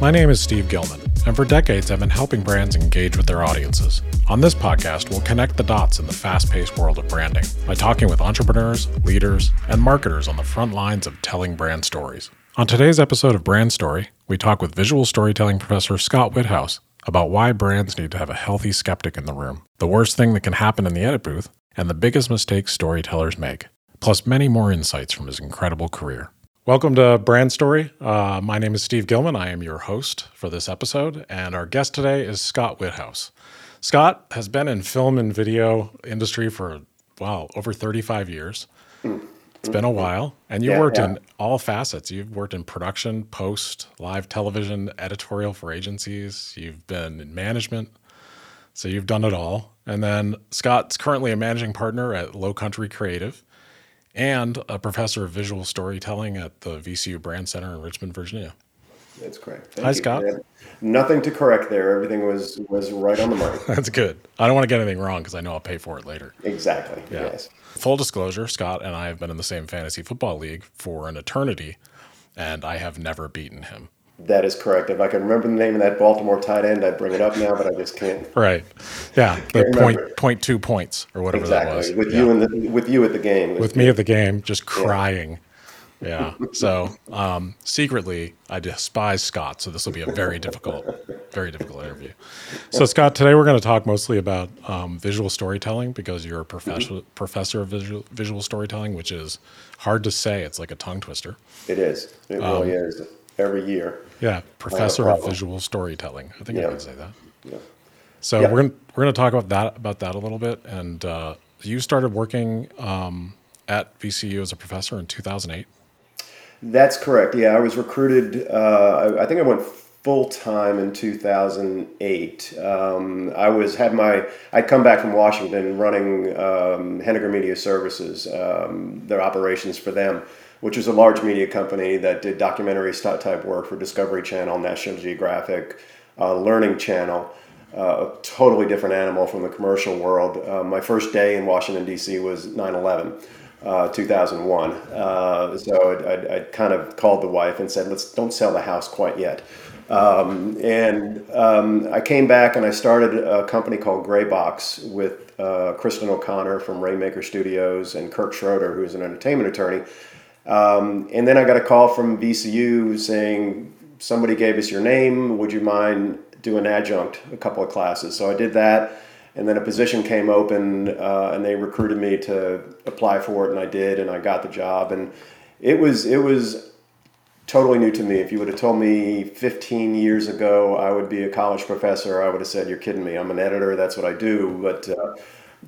My name is Steve Gilman, and for decades I've been helping brands engage with their audiences. On this podcast, we'll connect the dots in the fast paced world of branding by talking with entrepreneurs, leaders, and marketers on the front lines of telling brand stories. On today's episode of Brand Story, we talk with visual storytelling professor Scott Witthaus about why brands need to have a healthy skeptic in the room, the worst thing that can happen in the edit booth, and the biggest mistakes storytellers make, plus many more insights from his incredible career. Welcome to Brand Story. Uh, my name is Steve Gilman. I am your host for this episode, and our guest today is Scott Witthaus. Scott has been in film and video industry for wow over 35 years. It's been a while, and you've Yeah, worked yeah. in all facets. You've worked in production, post, live television, editorial for agencies. You've been in management, so you've done it all. And then Scott's currently a managing partner at Low Country Creative and a professor of visual storytelling at the VCU Brandcenter in Richmond, Virginia. That's correct. Thank Hi, you. Scott. Nothing to correct there. Everything was was right on the mark. That's good. I don't want to get anything wrong because I know I'll pay for it later. exactly. Yeah. Yes. Full disclosure, Scott and I have been in the same fantasy football league for an eternity, and I have never beaten him. That is correct. If I could remember the name of that Baltimore tight end, I'd bring it up now, but I just can't. Right. Yeah. The point, point two points or whatever that was. Exactly. With Yeah. you in the with you at the game. with me at the game, just crying. Yeah. So um, secretly, I despise Scott. So this will be a very difficult, very difficult interview. So Scott, today we're going to talk mostly about um, visual storytelling because you're a professor professor of visual visual storytelling, which is hard to say. It's like a tongue twister. It is. It really is. Every year. Yeah, professor of visual storytelling. I think I Yeah. can say that. Yeah. So Yeah. we're gonna we're gonna talk about that about that a little bit. And uh, you started working um, at VCU as a professor in 2008. That's correct. Yeah, I was recruited. Uh, I, I think I went full time in 2008. Um, I was had my. I'd come back from Washington running um, Henninger Media Services, um, their operations for them, which was a large media company that did documentary type work for Discovery Channel, National Geographic, uh, Learning Channel. Uh, a totally different animal from the commercial world. Uh, my first day in Washington D.C. was 9/11 uh, 2001. Uh, so I'd, I'd kind of called the wife and said, let's don't sell the house quite yet. Um, and um, I came back and I started a company called Graybox with uh, Kristen O'Connor from Rainmaker Studios and Kirk Schroeder, who's an entertainment attorney. Um, and then I got a call from VCU saying, somebody gave us your name. Would you mind doing adjunct a couple of classes? So I did that. And then a position came open, uh, and they recruited me to apply for it, and I did, and I got the job. And it was it was totally new to me. If you would have told me 15 years ago I would be a college professor, I would have said, "You're kidding me. I'm an editor. That's what I do." But uh,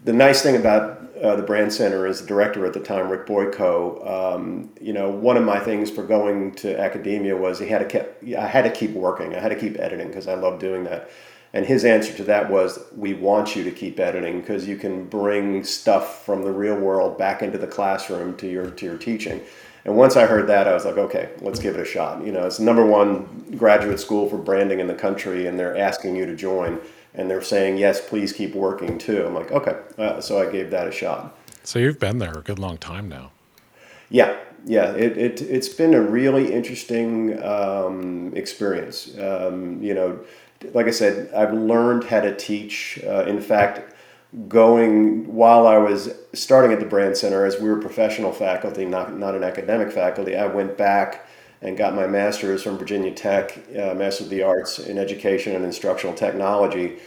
the nice thing about uh, the Brandcenter is the director at the time, Rick Boyko. Um, you know, one of my things for going to academia was he had to keep, I had to keep working. I had to keep editing because I love doing that. And his answer to that was, "We want you to keep editing because you can bring stuff from the real world back into the classroom to your to your teaching." And once I heard that, I was like, "Okay, let's give it a shot." You know, it's number one graduate school for branding in the country, and they're asking you to join, and they're saying, "Yes, please keep working too." I'm like, "Okay," uh, so I gave that a shot. So you've been there a good long time now. Yeah, yeah, it, it, it's been a really interesting um, experience. Um, you know, like I said, I've learned how to teach. Uh, in fact, going while I was starting at the Brandcenter, as we were professional faculty, not, not an academic faculty, I went back and got my master's from Virginia Tech, uh, Master of the Arts in Education and Instructional Technology.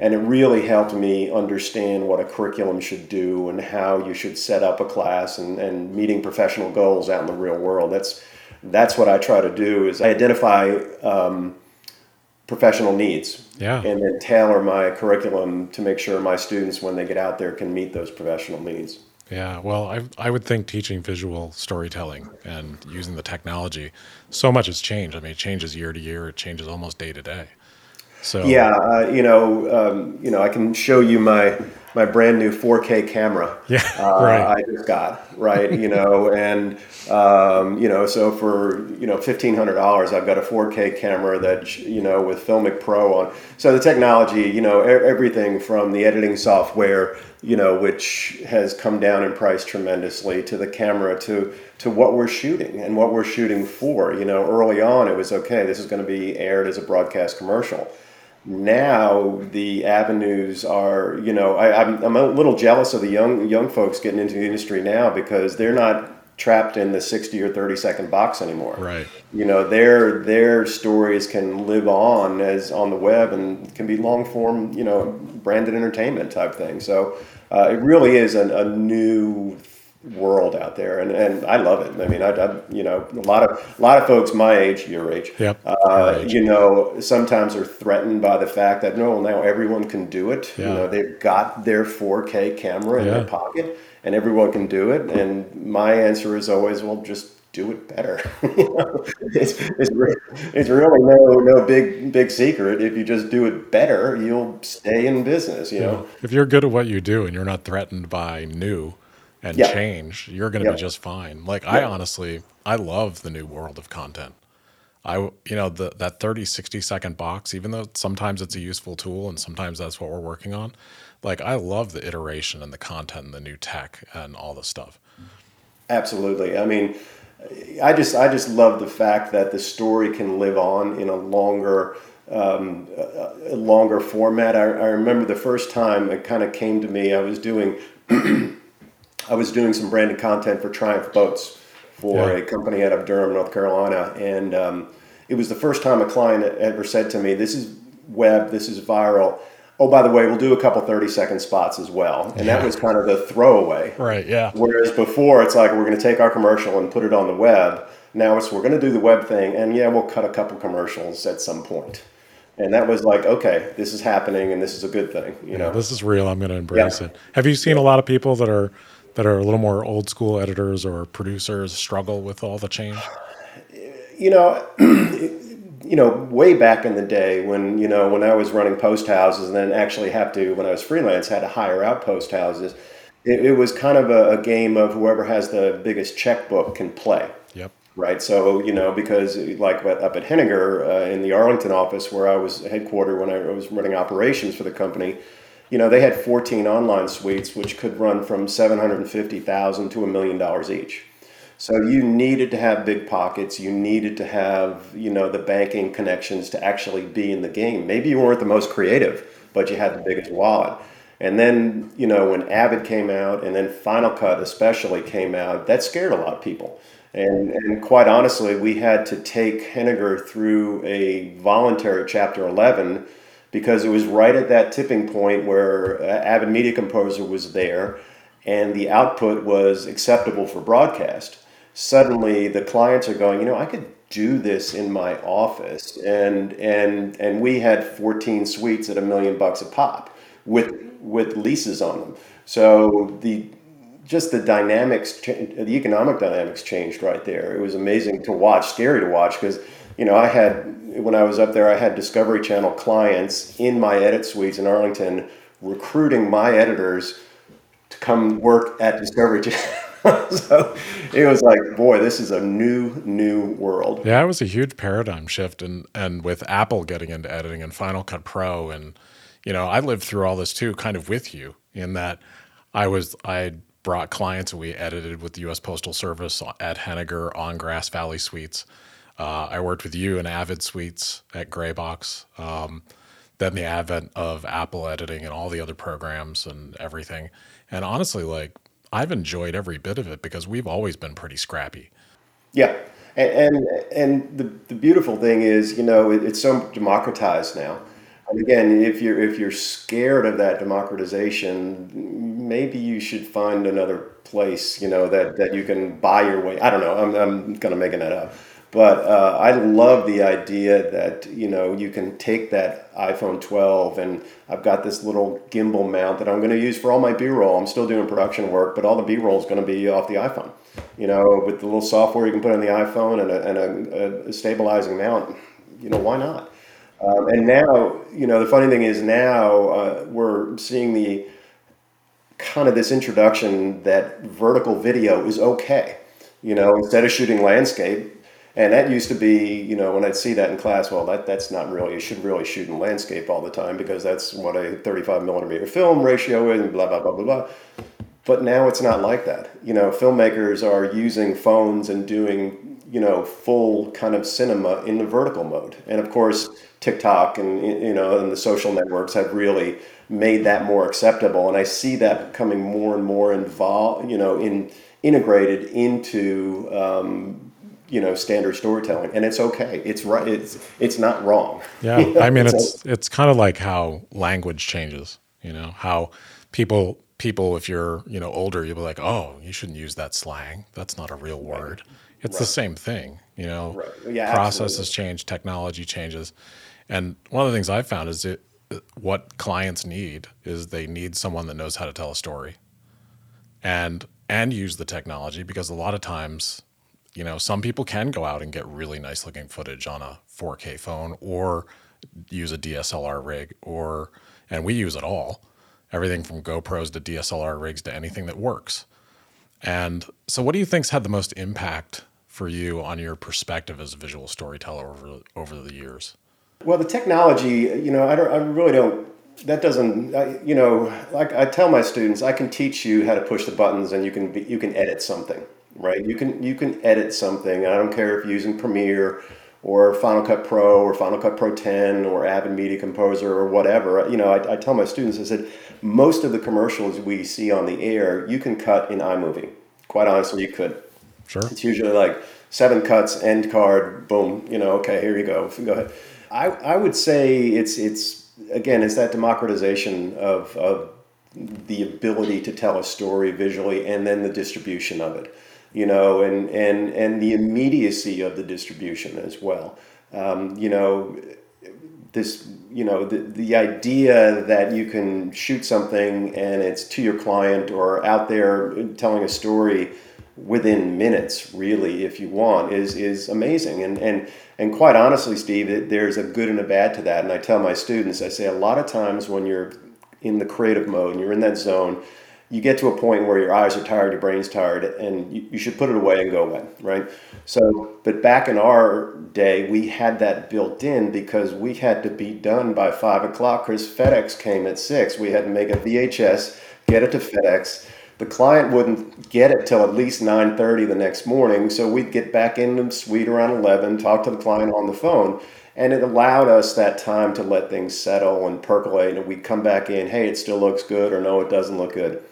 And it really helped me understand what a curriculum should do and how you should set up a class and, and meeting professional goals out in the real world. That's that's what I try to do is I identify um, professional needs Yeah. and then tailor my curriculum to make sure my students, when they get out there, can meet those professional needs. Yeah, well, I I would think teaching visual storytelling and using the technology, so much has changed. I mean, it changes year to year. It changes almost day to day. So Yeah, uh, you know, um, you know, I can show you my my brand new 4K camera. Yeah, uh, right. I just got right, you know, and um, you know, so for you know fifteen hundred dollars, I've got a 4K camera that you know with Filmic Pro on. So the technology, you know, everything from the editing software, you know, which has come down in price tremendously, to the camera, to to what we're shooting and what we're shooting for. You know, early on, it was okay. This is going to be aired as a broadcast commercial now the avenues are you know I, I'm, I'm a little jealous of the young young folks getting into the industry now because they're not trapped in the 60 or 30 second box anymore Right. you know their their stories can live on as on the web and can be long form you know branded entertainment type thing so uh, it really is a, a new world out there and, and I love it. I mean I, I you know a lot of a lot of folks my age your age Yep, uh, age. you know sometimes are threatened by the fact that no now everyone can do it. You know they've got their 4k camera in Yeah. their pocket and everyone can do it and my answer is always well just do it better. You know, it's, it's, re- it's really no no big big secret. If you just do it better you'll stay in business you know? If you're good at what you do and you're not threatened by new and Yeah. change, you're going to be just fine. Like I honestly, I love the new world of content. I, you know, the that 30, 60 second box, even though sometimes it's a useful tool and sometimes that's what we're working on. Like I love the iteration and the content and the new tech and all the stuff. Absolutely. I mean, I just I just love the fact that the story can live on in a longer um, a longer format. I, I remember the first time it kind of came to me. I was doing I was doing some branded content for Triumph Boats for Yeah. a company out of Durham, North Carolina, and um, it was the first time a client ever said to me, "This is web. This is viral." Oh, by the way, we'll do a couple 30 second spots as well. And that was kind of the throwaway. Right. Yeah. Whereas before, it's like we're going to take our commercial and put it on the web. Now it's we're going to do the web thing, and yeah, we'll cut a couple commercials at some point. And that was like, okay, this is happening, and this is a good thing, you know. This is real. I'm going to embrace Yeah. it. Have you seen a lot of people that are that are a little more old school editors or producers struggle with all the change? you know, you know, way back in the day when you know when I was running post houses, and then actually have to when I was freelance had to hire out post houses. It, it was kind of a, a game of whoever has the biggest checkbook can play. Yep. right? So you know, because like up at Henninger uh, in the Arlington office where I was headquartered when I was running operations for the company, you know, they had 14 online suites which could run from 750,000 to a million dollars each. So you needed to have big pockets. You needed to have, you know, the banking connections to actually be in the game. Maybe you weren't the most creative, but you had the biggest wallet. And then, you know, when Avid came out and then Final Cut especially came out, that scared a lot of people. And, and quite honestly, we had to take Henninger through a voluntary Chapter 11 because it was right at that tipping point where uh, Avid Media Composer was there and the output was acceptable for broadcast. Suddenly, the clients are going, you know, I could do this in my office, and and and we had 14 suites at a million bucks a pop with with leases on them. So the just the dynamics, the economic dynamics changed right there. It was amazing to watch, scary to watch because you know I had when I was up there, I had Discovery Channel clients in my edit suites in Arlington recruiting my editors to come work at Discovery Channel. so it was like, boy, this is a new, new world. Yeah, it was a huge paradigm shift, and and with Apple getting into editing and Final Cut Pro, and you know, I lived through all this too, kind of with you, in that I was I brought clients and we edited with the U.S. Postal Service at Henninger on Grass Valley Suites. Uh, I worked with you in Avid Suites at Graybox. Um, then the advent of Apple editing and all the other programs and everything, and honestly, like I've enjoyed every bit of it because we've always been pretty scrappy. Yeah, and and, and the, the beautiful thing is, you know, it, it's so democratized now. And again, if you're if you're scared of that democratization, maybe you should find another place, you know, that, that you can buy your way. I don't know. I'm I'm kind of making that up, but uh, I love the idea that you know you can take that iPhone 12 and I've got this little gimbal mount that I'm going to use for all my B-roll. I'm still doing production work, but all the B-roll is going to be off the iPhone. You know, with the little software you can put on the iPhone and a, and a, a stabilizing mount. You know, why not? Um, and now, you know, the funny thing is now uh, we're seeing the kind of this introduction that vertical video is okay. You know, instead of shooting landscape, and that used to be, you know, when I'd see that in class, well, that, that's not really, you should really shoot in landscape all the time because that's what a 35 millimeter film ratio is and blah, blah, blah, blah, blah. But now it's not like that. You know, filmmakers are using phones and doing, you know, full kind of cinema in the vertical mode. And of course, TikTok and, you know, and the social networks have really made that more acceptable. And I see that becoming more and more involved, you know, in integrated into um, you know standard storytelling and it's okay. It's right it's it's not wrong. Yeah i mean it's it's kind of like how language changes you know how people people if you're you know older you'll be like oh you shouldn't use that slang. That's not a real word. It's right. the same thing you know? Right. yeah, processes absolutely. change technology changes. And one of the things i found is it what clients need is they need someone that knows how to tell a story and and use the technology because a lot of times you know, some people can go out and get really nice looking footage on a 4K phone or use a DSLR rig or and we use it all. Everything from GoPros to DSLR rigs to anything that works. And so what do you think's had the most impact for you on your perspective as a visual storyteller over over the years? Well, the technology, you know, I don't I really don't that doesn't I, you know like i tell my students i can teach you how to push the buttons and you can be, you can edit something right? You can you can edit something. I don't care if you're using Premiere or Final Cut Pro or Final Cut Pro 10 or Avid Media Composer or whatever. You know, I, I tell my students, I said, most of the commercials we see on the air, you can cut in iMovie. Quite honestly, you could. Sure. It's usually like seven cuts, end card, boom. You know, okay, here you go. Go ahead. I, I would say it's it's again it's that democratization of, of the ability to tell a story visually and then the distribution of it you know, and, and, and the immediacy of the distribution as well. Um, you know, this, you know, the, the idea that you can shoot something and it's to your client or out there telling a story within minutes, really, if you want, is, is amazing. And, and, and quite honestly, Steve, there's a good and a bad to that. And I tell my students, I say a lot of times when you're in the creative mode and you're in that zone, you get to a point where your eyes are tired, your brain's tired, and you, you, should put it away and go away, right? So, but back in our day, we had that built in because we had to be done by five o'clock because FedEx came at six. We had to make a VHS, get it to FedEx. The client wouldn't get it till at least 9:30 the next morning, so we'd get back in the suite around 11, talk to the client on the phone, and it allowed us that time to let things settle and percolate, and we'd come back in, hey, it still looks good, or no, it doesn't look good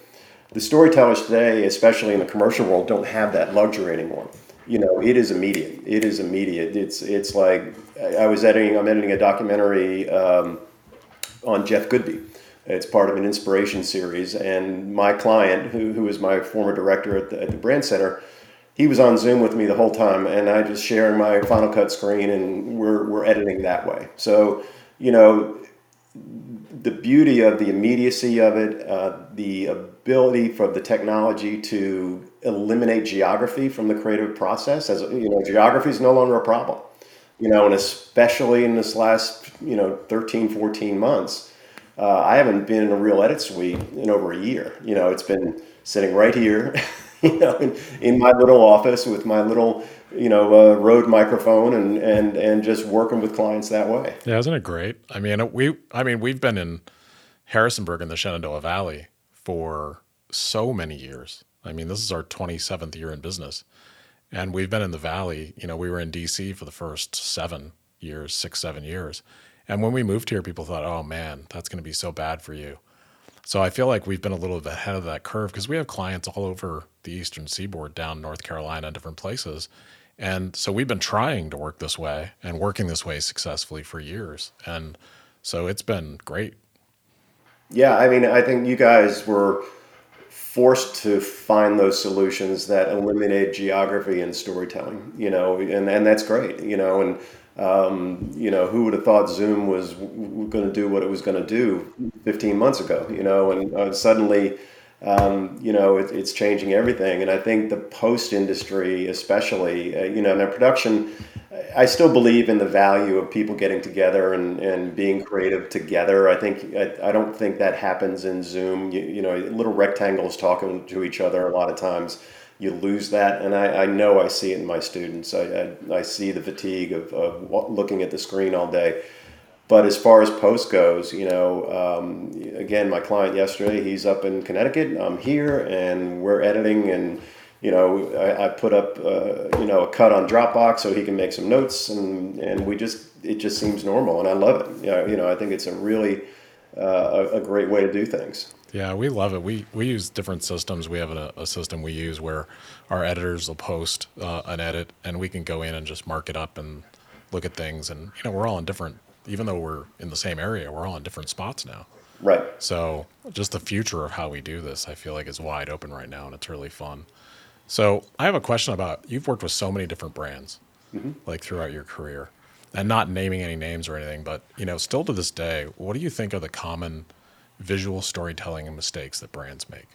the storytellers today, especially in the commercial world, don't have that luxury anymore. You know, it is immediate. It is immediate. It's it's like I was editing. I'm editing a documentary um, on Jeff Goodby. It's part of an inspiration series, and my client, who who is my former director at the, at the Brandcenter, he was on Zoom with me the whole time, and I just sharing my Final Cut screen, and we're we're editing that way. So you know, the beauty of the immediacy of it, uh, the ability for the technology to eliminate geography from the creative process, as you know, geography is no longer a problem. You know, and especially in this last, you know, 13, 14 months, uh, I haven't been in a real edit suite in over a year. You know, it's been sitting right here, you know, in, in my little office with my little you know, uh, Rode microphone and and and just working with clients that way. Yeah, isn't it great? I mean, we I mean we've been in Harrisonburg in the Shenandoah Valley for so many years. I mean, this is our 27th year in business, and we've been in the Valley. You know, we were in DC for the first seven years, six seven years, and when we moved here, people thought, "Oh man, that's going to be so bad for you." So I feel like we've been a little bit ahead of that curve because we have clients all over the Eastern Seaboard, down North Carolina, different places and so we've been trying to work this way and working this way successfully for years. And so it's been great. Yeah, I mean, I think you guys were forced to find those solutions that eliminate geography and storytelling, you know, and, and that's great, you know, and, um, you know, who would have thought Zoom was going to do what it was going to do 15 months ago, you know, and uh, suddenly, um, you know, it, it's changing everything. And I think the post industry, especially, uh, you know, now production, I still believe in the value of people getting together and, and being creative together. I think I, I don't think that happens in Zoom. You, you know, little rectangles talking to each other a lot of times you lose that. And I, I know I see it in my students. I, I, I see the fatigue of, of looking at the screen all day. But as far as post goes, you know, um, again, my client yesterday, he's up in Connecticut. I'm here, and we're editing, and you know, I, I put up, uh, you know, a cut on Dropbox so he can make some notes, and and we just, it just seems normal, and I love it. You know, you know I think it's a really uh, a, a great way to do things. Yeah, we love it. We we use different systems. We have a, a system we use where our editors will post uh, an edit, and we can go in and just mark it up and look at things. And you know, we're all in different. Even though we're in the same area, we're all in different spots now. Right. So just the future of how we do this, I feel like is wide open right now, and it's really fun. So I have a question about you've worked with so many different brands, mm-hmm. like throughout your career, and not naming any names or anything, but you know, still to this day, what do you think are the common visual storytelling and mistakes that brands make?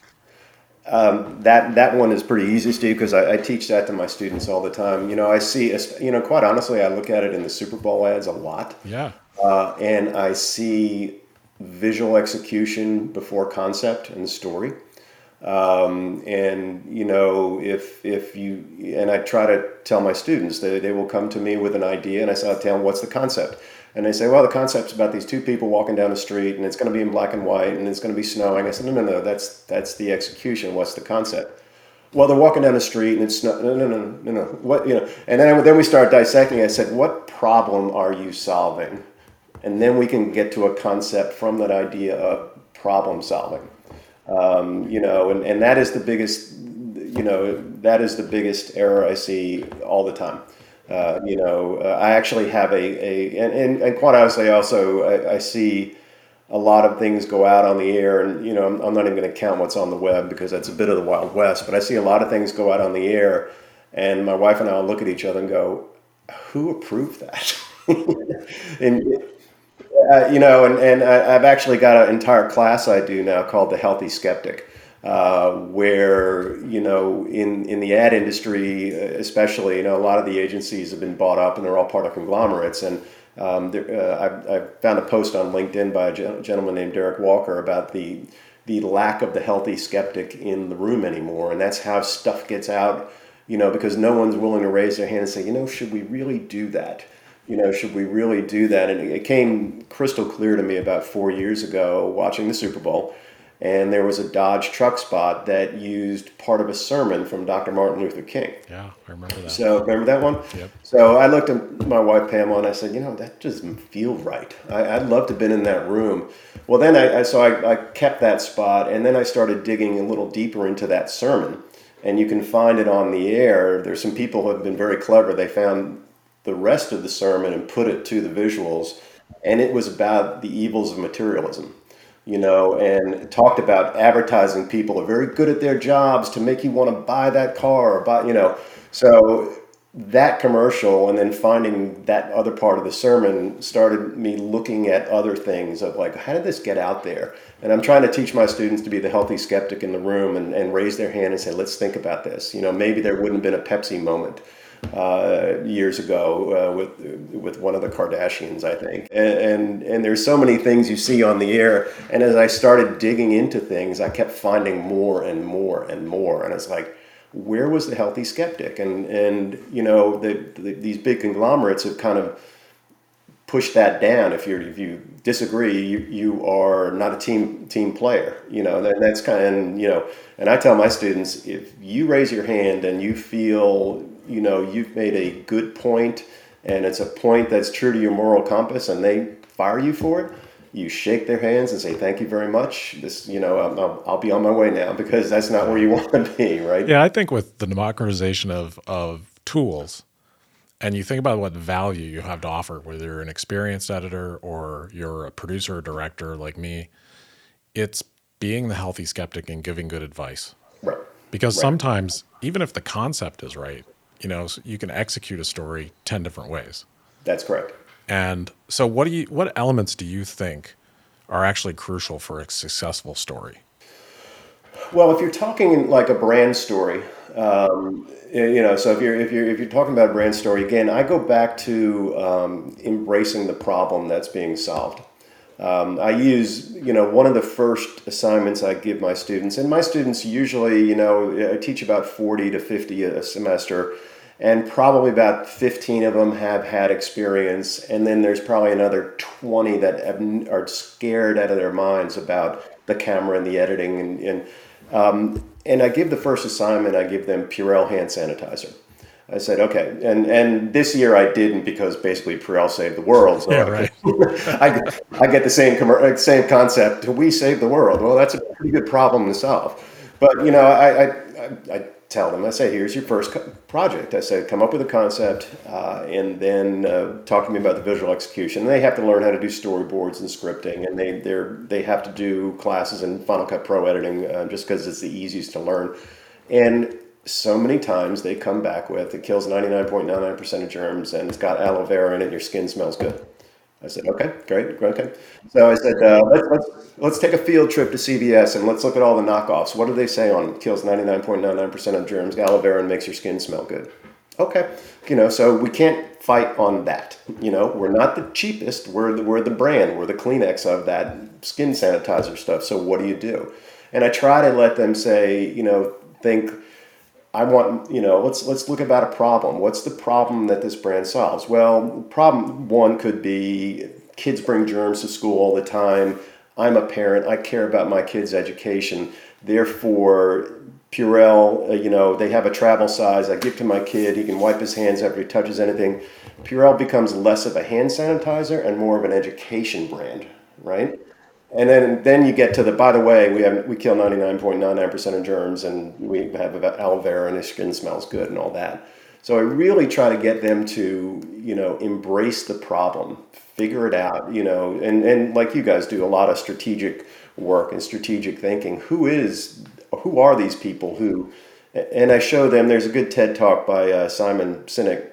Um, that that one is pretty easy, Steve, because I, I, teach that to my students all the time. You know, I see, you know, quite honestly, I look at it in the Super Bowl ads a lot. Yeah. Uh, and I see visual execution before concept and story. Um, and you know, if if you and I try to tell my students that they will come to me with an idea, and I say, tell them what's the concept, and they say, well, the concept's about these two people walking down the street, and it's going to be in black and white, and it's going to be snowing. I said, no, no, no, that's that's the execution. What's the concept? Well, they're walking down the street, and it's snow. No, no, no, no, no. What you know? And then then we start dissecting. I said, what problem are you solving? And then we can get to a concept from that idea of problem solving. Um, you know, and, and that is the biggest, you know, that is the biggest error I see all the time. Uh, you know, uh, I actually have a, a and, and, and quite honestly, also, I, I, see a lot of things go out on the air, and, you know, I'm, I'm not even going to count what's on the web because that's a bit of the Wild West, but I see a lot of things go out on the air, and my wife and I will look at each other and go, who approved that? and uh, you know, and, and I, have actually got an entire class I do now called the Healthy Skeptic, uh, where you know, in in the ad industry, uh, especially, you know, a lot of the agencies have been bought up and they're all part of conglomerates. And um, there, uh, I, I found a post on LinkedIn by a gentleman named Derek Walker about the the lack of the healthy skeptic in the room anymore, and that's how stuff gets out. You know, because no one's willing to raise their hand and say, you know, should we really do that? you know, should we really do that? And it came crystal clear to me about four years ago watching the Super Bowl. And there was a Dodge truck spot that used part of a sermon from Dr. Martin Luther King. Yeah, I remember that. So, remember that one? Yep. So, I looked at my wife Pamela and I said, you know, that doesn't feel right. I, would love to have been in that room. Well, then I, I so I, I kept that spot and then I started digging a little deeper into that sermon. And you can find it on the air. There's some people who have been very clever. They found the rest of the sermon and put it to the visuals. And it was about the evils of materialism, you know, and talked about advertising people are very good at their jobs to make you want to buy that car or buy, you know. So that commercial and then finding that other part of the sermon started me looking at other things of like, how did this get out there? And I'm trying to teach my students to be the healthy skeptic in the room and, and raise their hand and say, let's think about this. You know, maybe there wouldn't have been a Pepsi moment uh, years ago uh, with with one of the Kardashians, I think. And, and, and there's so many things you see on the air. And as I started digging into things, I kept finding more and more and more. And it's like, where was the healthy skeptic? And and you know the, the these big conglomerates have kind of pushed that down. If you if you disagree, you, you are not a team team player. You know that, that's kind of and, you know. And I tell my students, if you raise your hand and you feel you know you've made a good point and it's a point that's true to your moral compass and they fire you for it. You shake their hands and say thank you very much. This you know I'll, I'll, be on my way now because that's not where you want to be right? Yeah i think with the democratization of of tools and you think about what value you have to offer whether you're an experienced editor or you're a producer or director like me it's being the healthy skeptic and giving good advice. Right. Because right. sometimes even if the concept is right you know you can execute a story 10 different ways. That's correct. And so what do you what elements do you think are actually crucial for a successful story? Well if you're talking like a brand story Um, you know, so if you're if you're if you're talking about a brand story again, I go back to um, embracing the problem that's being solved. Um, I use, you know, one of the first assignments I give my students, and my students usually, you know, I teach about 40 to 50 a semester, and probably about 15 of them have had experience, and then there's probably another 20 that have, are scared out of their minds about the camera and the editing, and, and um, and I give the first assignment, I give them Purell hand sanitizer. I said, okay, and and this year I didn't because basically Purell saved the world. So yeah, right. I, I get the same uh, same concept. We save the world. Well, that's a pretty good problem to solve. But you know, I I, I tell them, I say, here's your first project. I say, come up with a concept, uh, and then uh, talk to me about the visual execution. And they have to learn how to do storyboards and scripting, and they they they have to do classes in Final Cut Pro editing uh, just because it's the easiest to learn. And so many times they come back with it kills 99.99% of germs and it's got aloe vera in it your skin smells good. I said, okay, great, okay. So I said, uh, let's, let's, let's take a field trip to CVS and let's look at all the knockoffs. What do they say on kills 99.99% of germs, aloe vera, and makes your skin smell good? Okay, you know, so we can't fight on that. You know, we're not the cheapest. We're the, we're the brand. We're the Kleenex of that skin sanitizer stuff. So what do you do? And I try to let them say, you know, think – I want, you know, let's let's look about a problem. What's the problem that this brand solves? Well, problem one could be kids bring germs to school all the time. I'm a parent. I care about my kids' education. Therefore, Purell, uh, you know, they have a travel size. I give to my kid. He can wipe his hands after he touches anything. Purell becomes less of a hand sanitizer and more of an education brand, right? And then, then you get to the. By the way, we have we kill ninety nine point nine nine percent of germs, and we have aloe vera, and his skin smells good, and all that. So I really try to get them to, you know, embrace the problem, figure it out, you know, and and like you guys do a lot of strategic work and strategic thinking. Who is, who are these people who? And I show them. There's a good TED talk by uh, Simon Sinek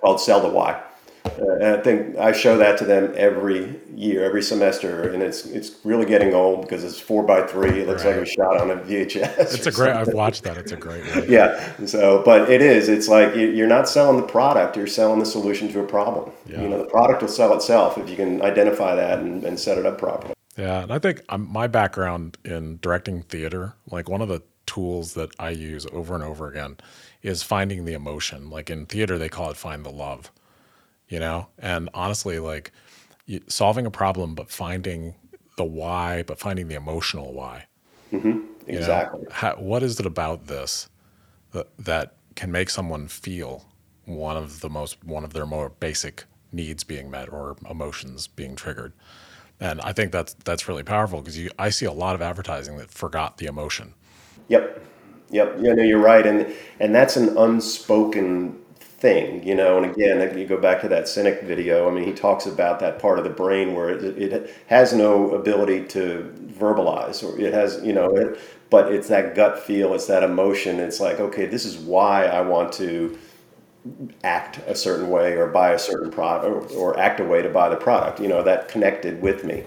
called "Sell the Why." Uh, and I think I show that to them every year, every semester, and it's it's really getting old because it's four by three. It looks right. like it was shot on a VHS. It's a great. I've watched that. It's a great. One. yeah. So, but it is. It's like you're not selling the product; you're selling the solution to a problem. Yeah. You know, the product will sell itself if you can identify that and, and set it up properly. Yeah, and I think um, my background in directing theater, like one of the tools that I use over and over again, is finding the emotion. Like in theater, they call it find the love you know? And honestly, like solving a problem, but finding the why, but finding the emotional why. Mm-hmm. Exactly. You know? How, what is it about this that, that can make someone feel one of the most, one of their more basic needs being met or emotions being triggered? And I think that's that's really powerful because you I see a lot of advertising that forgot the emotion. Yep. Yep. Yeah, no, you're right. And and that's an unspoken thing, you know. And again, you go back to that Sinek video. I mean, he talks about that part of the brain where it, it has no ability to verbalize, or it has, you know, it, but it's that gut feel, it's that emotion. It's like, okay, this is why I want to act a certain way or buy a certain product or, or act a way to buy the product. You know, that connected with me.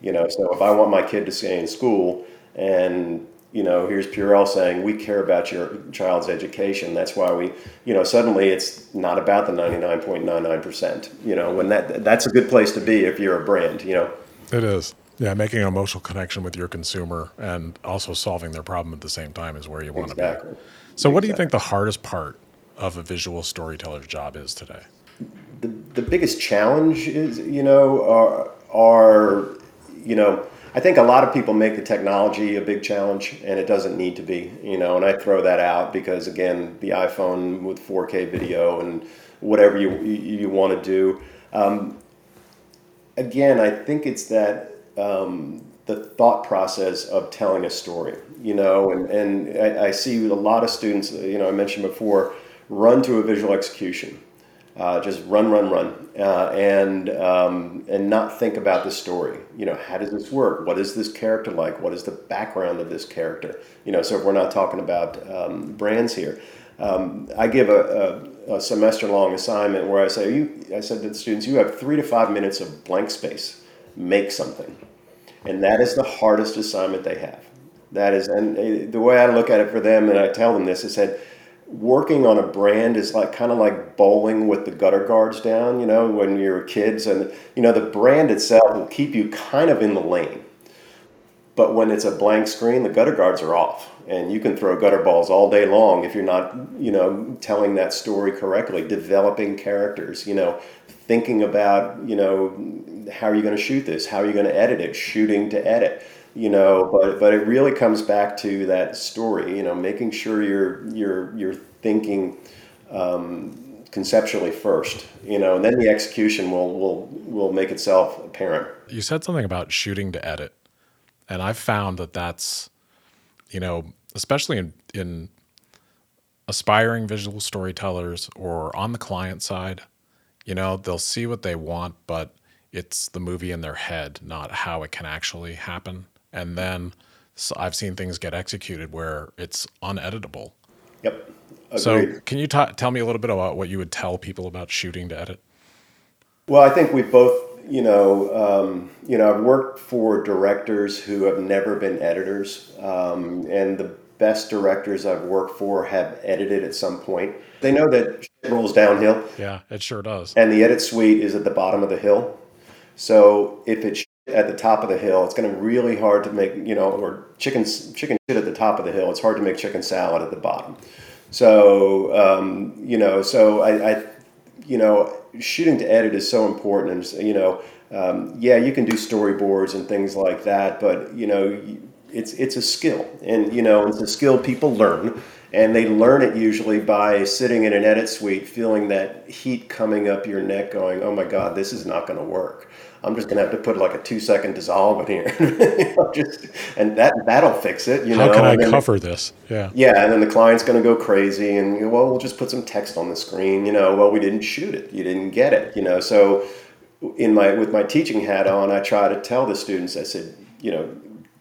You know, so if I want my kid to stay in school and you know, here's Purell saying we care about your child's education. That's why we, you know, suddenly it's not about the 99.99%. You know, when that that's a good place to be if you're a brand, you know. It is. Yeah, making an emotional connection with your consumer and also solving their problem at the same time is where you want exactly. to be. So, exactly. what do you think the hardest part of a visual storyteller's job is today? The, the biggest challenge is, you know, are, are you know, I think a lot of people make the technology a big challenge, and it doesn't need to be. You know, and I throw that out because again, the iPhone with 4K video and whatever you you want to do. Um, again, I think it's that um, the thought process of telling a story. You know, and and I, I see a lot of students. You know, I mentioned before, run to a visual execution uh, just run, run, run, uh, and um, and not think about the story. You know, how does this work? What is this character like? What is the background of this character? You know, so if we're not talking about um, brands here, um, I give a, a, a semester long assignment where I say, you, I said to the students, you have three to five minutes of blank space. Make something, and that is the hardest assignment they have. That is, and uh, the way I look at it for them, and I tell them this, I said working on a brand is like kind of like bowling with the gutter guards down, you know, when you're kids and you know the brand itself will keep you kind of in the lane. But when it's a blank screen, the gutter guards are off and you can throw gutter balls all day long if you're not, you know, telling that story correctly, developing characters, you know, thinking about, you know, how are you going to shoot this? How are you going to edit it? Shooting to edit you know but but it really comes back to that story you know making sure you're you're you're thinking um, conceptually first you know and then the execution will will will make itself apparent. You said something about shooting to edit and i've found that that's you know especially in in aspiring visual storytellers or on the client side you know they'll see what they want but it's the movie in their head not how it can actually happen and then so I've seen things get executed where it's uneditable. Yep. Agreed. So can you ta- tell me a little bit about what you would tell people about shooting to edit? Well, I think we both, you know, um, you know, I've worked for directors who have never been editors, um, and the best directors I've worked for have edited at some point. They know that shit rolls downhill. Yeah, it sure does. And the edit suite is at the bottom of the hill. So if it's at the top of the hill. It's going to be really hard to make, you know, or chicken chicken shit at the top of the hill. It's hard to make chicken salad at the bottom. So um, you know, so I, I, you know, shooting to edit is so important, and you know, um, yeah, you can do storyboards and things like that, but you know, it's it's a skill, and you know, it's a skill people learn. And they learn it usually by sitting in an edit suite, feeling that heat coming up your neck, going, "Oh my God, this is not going to work." I'm just gonna have to put like a two second dissolve in here, you know, just and that that'll fix it. You How know, can I cover this? Yeah, yeah, and then the client's gonna go crazy, and well, we'll just put some text on the screen. You know, well, we didn't shoot it, you didn't get it. You know, so in my with my teaching hat on, I try to tell the students. I said, you know,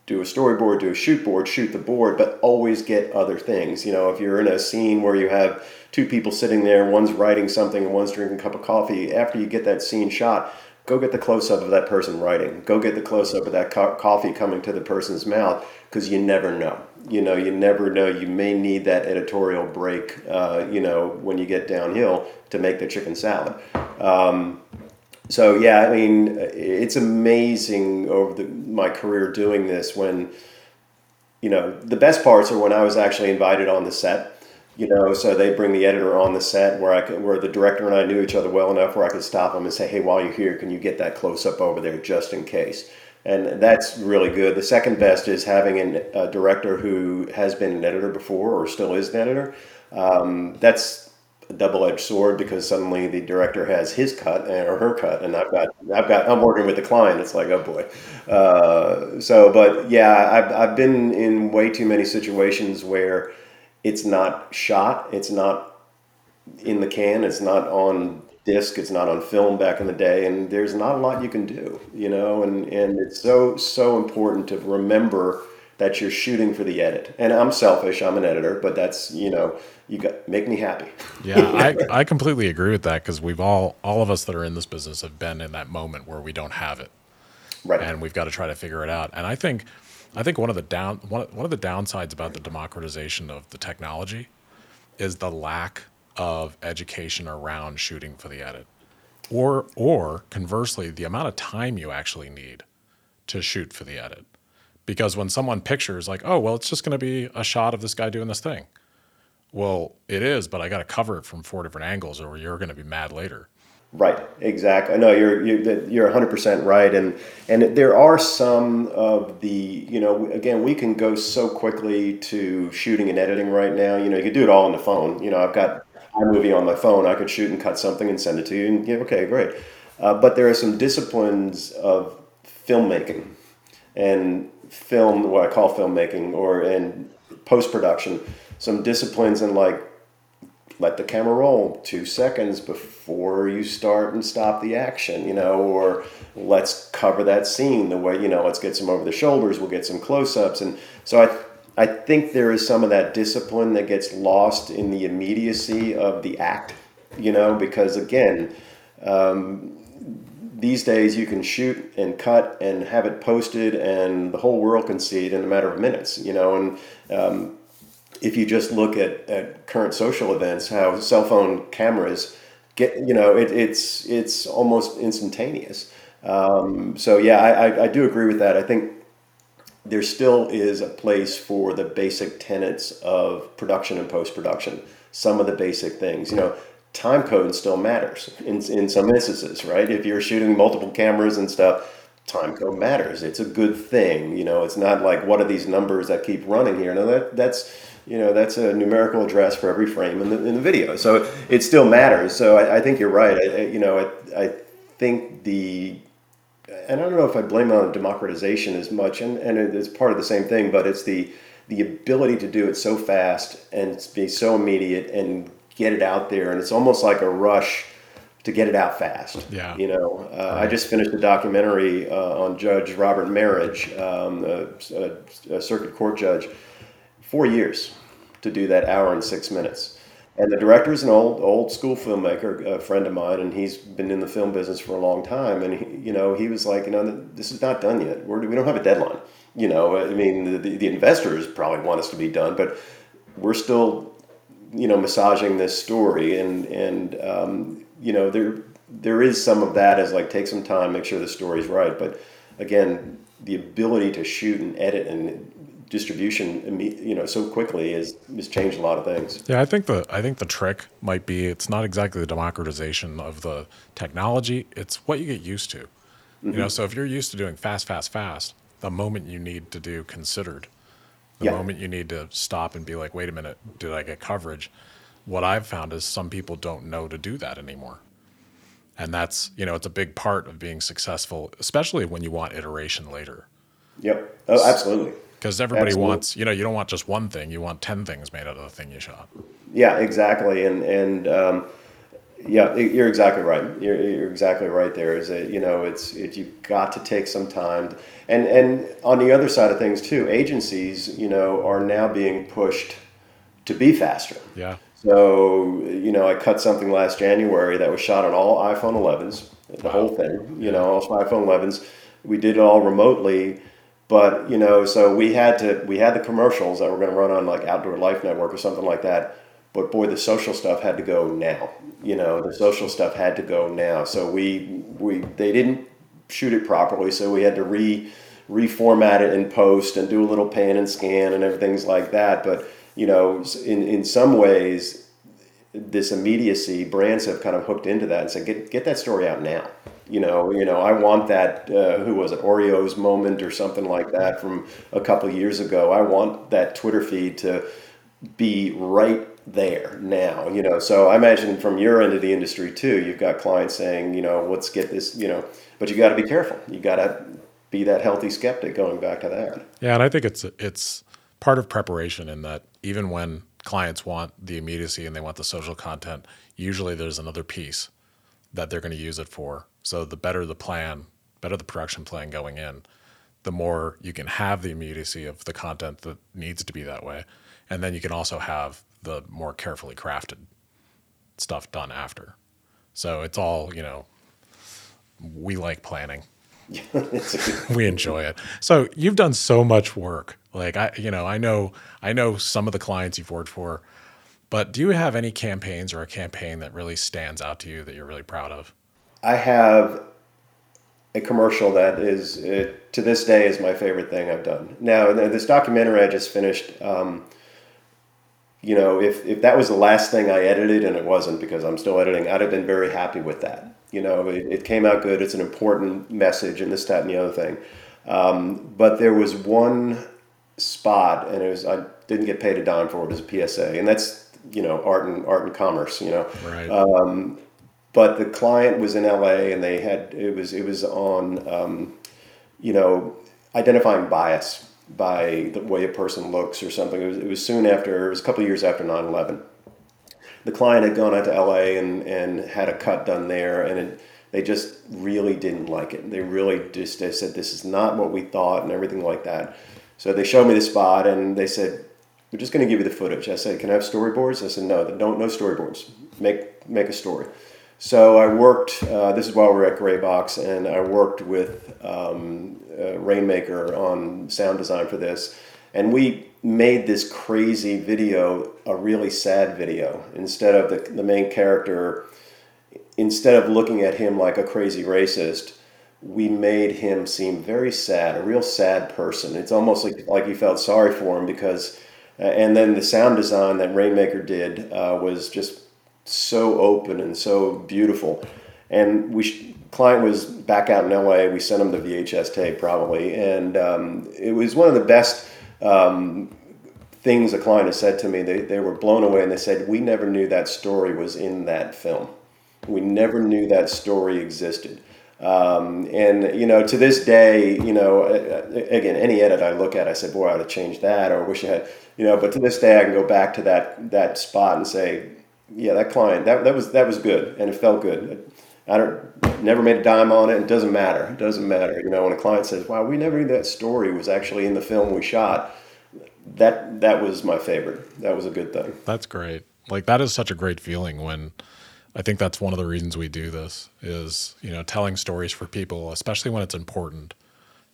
do a storyboard, do a shoot board, shoot the board, but always get other things. You know, if you're in a scene where you have two people sitting there, one's writing something and one's drinking a cup of coffee, after you get that scene shot go get the close up of that person writing. Go get the close up of that co- coffee coming to the person's mouth because you never know. You know, you never know. You may need that editorial break. Uh, you know, when you get downhill to make the chicken salad. Um, so yeah, I mean, it's amazing over the, my career doing this. When you know, the best parts are when I was actually invited on the set you know so they bring the editor on the set where i could, where the director and i knew each other well enough where i could stop them and say hey while you're here can you get that close up over there just in case? And that's really good. The second best is having an, a director who has been an editor before or still is an editor. Um, that's a double-edged sword because suddenly the director has his cut or her cut and i've got i've got i'm working with the client. It's like oh boy. Uh, so but yeah I've, I've been in way too many situations where it's not shot, it's not in the can, it's not on disc, it's not on film back in the day, and there's not a lot you can do, you know, and, and it's so, so important to remember that you're shooting for the edit. And I'm selfish, I'm an editor, but that's, you know, you got make me happy. yeah, I, I completely agree with that because we've all all of us that are in this business have been in that moment where we don't have it. Right. And we've got to try to figure it out. And I think I think one of the down one, one of the downsides about the democratization of the technology is the lack of education around shooting for the edit. Or or conversely, the amount of time you actually need to shoot for the edit. Because when someone pictures like, oh well, it's just gonna be a shot of this guy doing this thing. Well, it is, but I gotta cover it from four different angles or you're gonna be mad later. Right, exactly. No, you're you're you're 100 percent right, and and there are some of the you know again we can go so quickly to shooting and editing right now. You know, you can do it all on the phone. You know, I've got iMovie on my phone. I could shoot and cut something and send it to you, and yeah, okay, great. Uh, but there are some disciplines of filmmaking and film, what I call filmmaking, or in post production. Some disciplines in like let the camera roll two seconds before you start and stop the action, you know, or let's cover that scene the way, you know, let's get some over the shoulders, we'll get some close ups. And so I, I think there is some of that discipline that gets lost in the immediacy of the act, you know, because again, um, these days you can shoot and cut and have it posted and the whole world can see it in a matter of minutes, you know, and um, if you just look at, at current social events, how cell phone cameras get, you know, it, it's it's almost instantaneous. Um, so yeah, I, I, I do agree with that. I think there still is a place for the basic tenets of production and post production. Some of the basic things, you know, time code still matters in, in some instances, right? If you're shooting multiple cameras and stuff, time code matters. It's a good thing. You know, it's not like what are these numbers that keep running here? No, that that's you know that's a numerical address for every frame in the, in the video. So it still matters. So I, I think you're right. I, I, you know, I, I think the and I don't know if I blame on democratization as much, and, and it's part of the same thing, but it's the the ability to do it so fast and be so immediate and get it out there, and it's almost like a rush to get it out fast. Yeah. You know, uh, right. I just finished a documentary uh, on Judge Robert Merhige, um, a, a, circuit court judge, four years to do that hour and six minutes. And the director is an old old school filmmaker, a friend of mine, and he's been in the film business for a long time. And he, you know, he was like, you know, this is not done yet. We're, we don't have a deadline. You know, I mean, the, the investors probably want us to be done, but we're still, you know, massaging this story. And and um, you know, there there is some of that as like take some time, make sure the story's right. But again, the ability to shoot and edit and distribution you know so quickly is has changed a lot of things yeah i think the i think the trick might be it's not exactly the democratization of the technology it's what you get used to mm-hmm. you know so if you're used to doing fast fast fast the moment you need to do considered the yeah. moment you need to stop and be like wait a minute did i get coverage what i've found is some people don't know to do that anymore. And that's you know it's a big part of being successful especially when you want iteration later. Yep. Oh absolutely. Because everybody Absolutely. wants you know you don't want just one thing you want 10 things made out of the thing you shot yeah exactly. And and um, yeah you're exactly right. You're, you're exactly right there is that you know it's it, you've got to take some time. And and on the other side of things too agencies you know are now being pushed to be faster. Yeah so you know i cut something last january that was shot on all iphone 11s the wow. whole thing you know all iphone 11s we did it all remotely but you know, so we had to we had the commercials that were going to run on like Outdoor Life Network or something like that. But boy, the social stuff had to go now. You know, the social stuff had to go now. So we we they didn't shoot it properly, so we had to re reformat it in post and do a little pan and scan and everything's like that. But you know, in in some ways, this immediacy, brands have kind of hooked into that and said, get get that story out now. You know, you know, I want that. Uh, who was it? Oreo's moment or something like that from a couple years ago. I want that Twitter feed to be right there now. You know, so I imagine from your end of the industry too, you've got clients saying, you know, let's get this. You know, but you got to be careful. You got to be that healthy skeptic. Going back to that. Yeah, and I think it's it's part of preparation in that even when clients want the immediacy and they want the social content, usually there's another piece that they're going to use it for. So the better the plan, better the production plan going in, the more you can have the immediacy of the content that needs to be that way. And then you can also have the more carefully crafted stuff done after. So it's all, you know, we like planning. we enjoy it. So you've done so much work. Like I, you know, I know, I know some of the clients you've worked for, but do you have any campaigns or a campaign that really stands out to you that you're really proud of? I have a commercial that is to this day is my favorite thing I've done. Now, this documentary I just finished. Um, you know, if, if that was the last thing I edited, and it wasn't because I'm still editing, I'd have been very happy with that. You know, it, it came out good. It's an important message, and this, that, and the other thing. Um, but there was one spot, and it was I didn't get paid a dime for it as a PSA, and that's you know art and art and commerce. You know, right. Um, but the client was in LA, and they had it was it was on um, you know identifying bias by the way a person looks or something. It was, it was soon after, it was a couple years after 9 11. The client had gone out to LA and, and had a cut done there, and it, they just really didn't like it. They really just they said, This is not what we thought, and everything like that. So they showed me the spot and they said, We're just going to give you the footage. I said, Can I have storyboards? I said, No, don't, no storyboards. Make, make a story. So I worked, uh, this is while we are at Graybox, and I worked with um, uh, Rainmaker on sound design for this. and we made this crazy video a really sad video instead of the, the main character instead of looking at him like a crazy racist we made him seem very sad a real sad person it's almost like like you felt sorry for him because uh, and then the sound design that rainmaker did uh, was just so open and so beautiful and we sh- client was back out in la we sent him the vhs tape probably and um, it was one of the best um, things a client has said to me. They, they were blown away and they said, We never knew that story was in that film. We never knew that story existed. Um, and, you know, to this day, you know, again, any edit I look at, I say, Boy, I would have changed that or wish I had, you know, but to this day, I can go back to that, that spot and say, yeah, that client, that, that was that was good, and it felt good. I don't never made a dime on it. It doesn't matter. It doesn't matter. You know, when a client says, "Wow, we never knew that story was actually in the film we shot," that that was my favorite. That was a good thing. That's great. Like that is such a great feeling when I think that's one of the reasons we do this is, you know, telling stories for people, especially when it's important.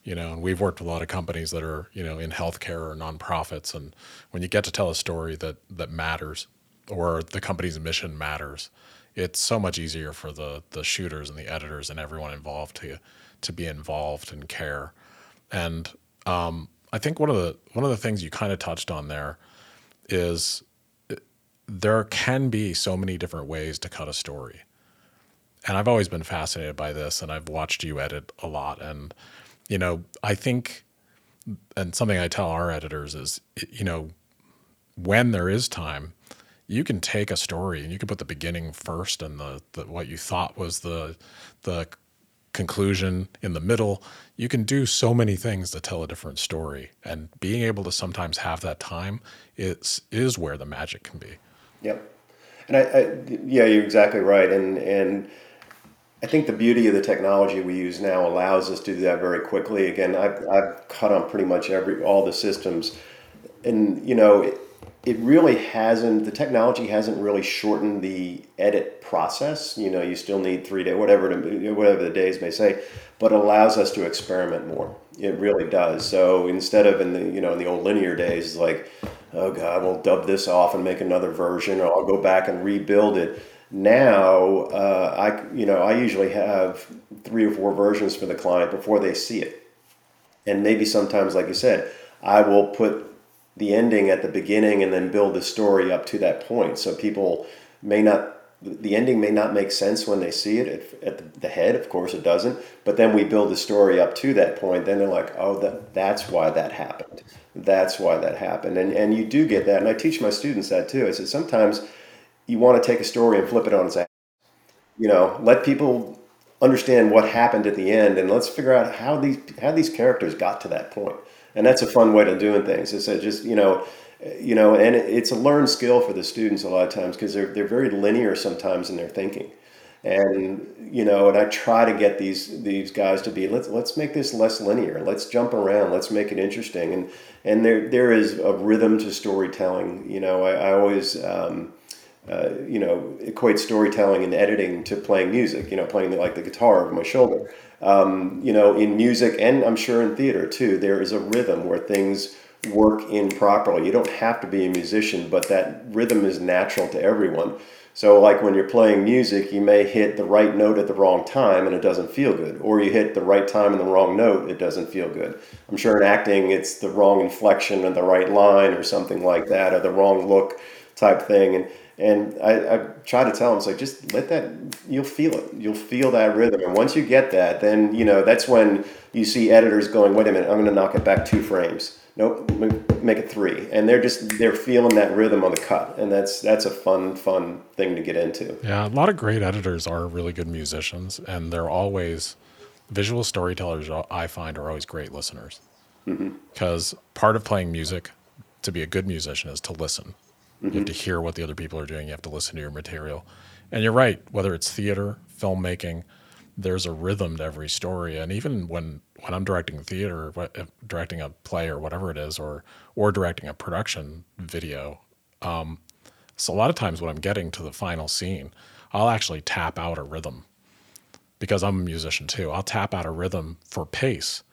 You know, and we've worked with a lot of companies that are, you know, in healthcare or nonprofits and when you get to tell a story that that matters or the company's mission matters, it's so much easier for the the shooters and the editors and everyone involved to to be involved and care. And um, I think one of the one of the things you kind of touched on there is uh, there can be so many different ways to cut a story. And I've always been fascinated by this and I've watched you edit a lot and you know, I think and something I tell our editors is you know, when there is time, you can take a story and you can put the beginning first and the, the what you thought was the the conclusion in the middle. You can do so many things to tell a different story, and being able to sometimes have that time is is where the magic can be. Yep, and I, I yeah, you're exactly right, and and. I think the beauty of the technology we use now allows us to do that very quickly. Again, I've, I've cut on pretty much every all the systems, and you know, it really hasn't the technology hasn't really shortened the edit process. You know you still need three days whatever to, whatever the days may say but allows us to experiment more. It really does. So instead of in the you know in the old linear days like oh god we'll dub this off and make another version or i'll go back and rebuild it. Now uh, i you know i usually have three or four versions for the client before they see it. And maybe sometimes like you said i will put the ending at the beginning and then build the story up to that point. So people may not the ending may not make sense when they see it at, the head of course it doesn't but then we build the story up to that point then they're like oh that, that's why that happened. That's why that happened. And, and you do get that and i teach my students that too. I said sometimes you want to take a story and flip it on its ass you know let people understand what happened at the end and let's figure out how these how these characters got to that point and that's a fun way to doing things. It's just you know, you know, and it's a learned skill for the students a lot of times because they're they're very linear sometimes in their thinking, and you know, and I try to get these these guys to be let's let's make this less linear. Let's jump around. Let's make it interesting. And and there there is a rhythm to storytelling. You know, I, I always. Um, uh, you know, equate storytelling and editing to playing music. You know, playing the, like the guitar over my shoulder. Um, you know, in music and I'm sure in theater too, there is a rhythm where things work in properly. You don't have to be a musician, but that rhythm is natural to everyone. So, like when you're playing music, you may hit the right note at the wrong time and it doesn't feel good, or you hit the right time and the wrong note, it doesn't feel good. I'm sure in acting, it's the wrong inflection and the right line, or something like that, or the wrong look type thing. And and I, I try to tell them, it's like, just let that, you'll feel it. You'll feel that rhythm. And once you get that, then, you know, that's when you see editors going, wait a minute, I'm going to knock it back two frames. Nope, make it three. And they're just, they're feeling that rhythm on the cut. And that's, that's a fun, fun thing to get into. Yeah. A lot of great editors are really good musicians and they're always, visual storytellers, I find, are always great listeners. Because mm-hmm. part of playing music to be a good musician is to listen Mm-hmm. You have to hear what the other people are doing. You have to listen to your material. And you're right, whether it's theater, filmmaking, there's a rhythm to every story. And even when, when I'm directing theater, directing a play or whatever it is, or, or directing a production video, um, so a lot of times when I'm getting to the final scene, I'll actually tap out a rhythm because I'm a musician too. I'll tap out a rhythm for pace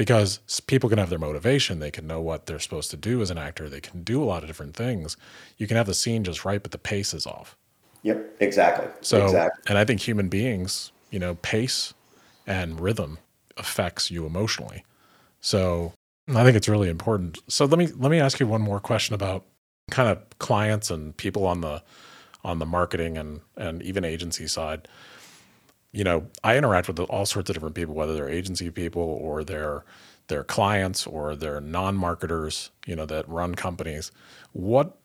because people can have their motivation they can know what they're supposed to do as an actor they can do a lot of different things you can have the scene just right but the pace is off Yep, exactly. so exactly. and i think human beings you know pace and rhythm affects you emotionally so i think it's really important so let me let me ask you one more question about kind of clients and people on the on the marketing and and even agency side you know, I interact with all sorts of different people, whether they're agency people or they're their clients or they're non-marketers, you know, that run companies. What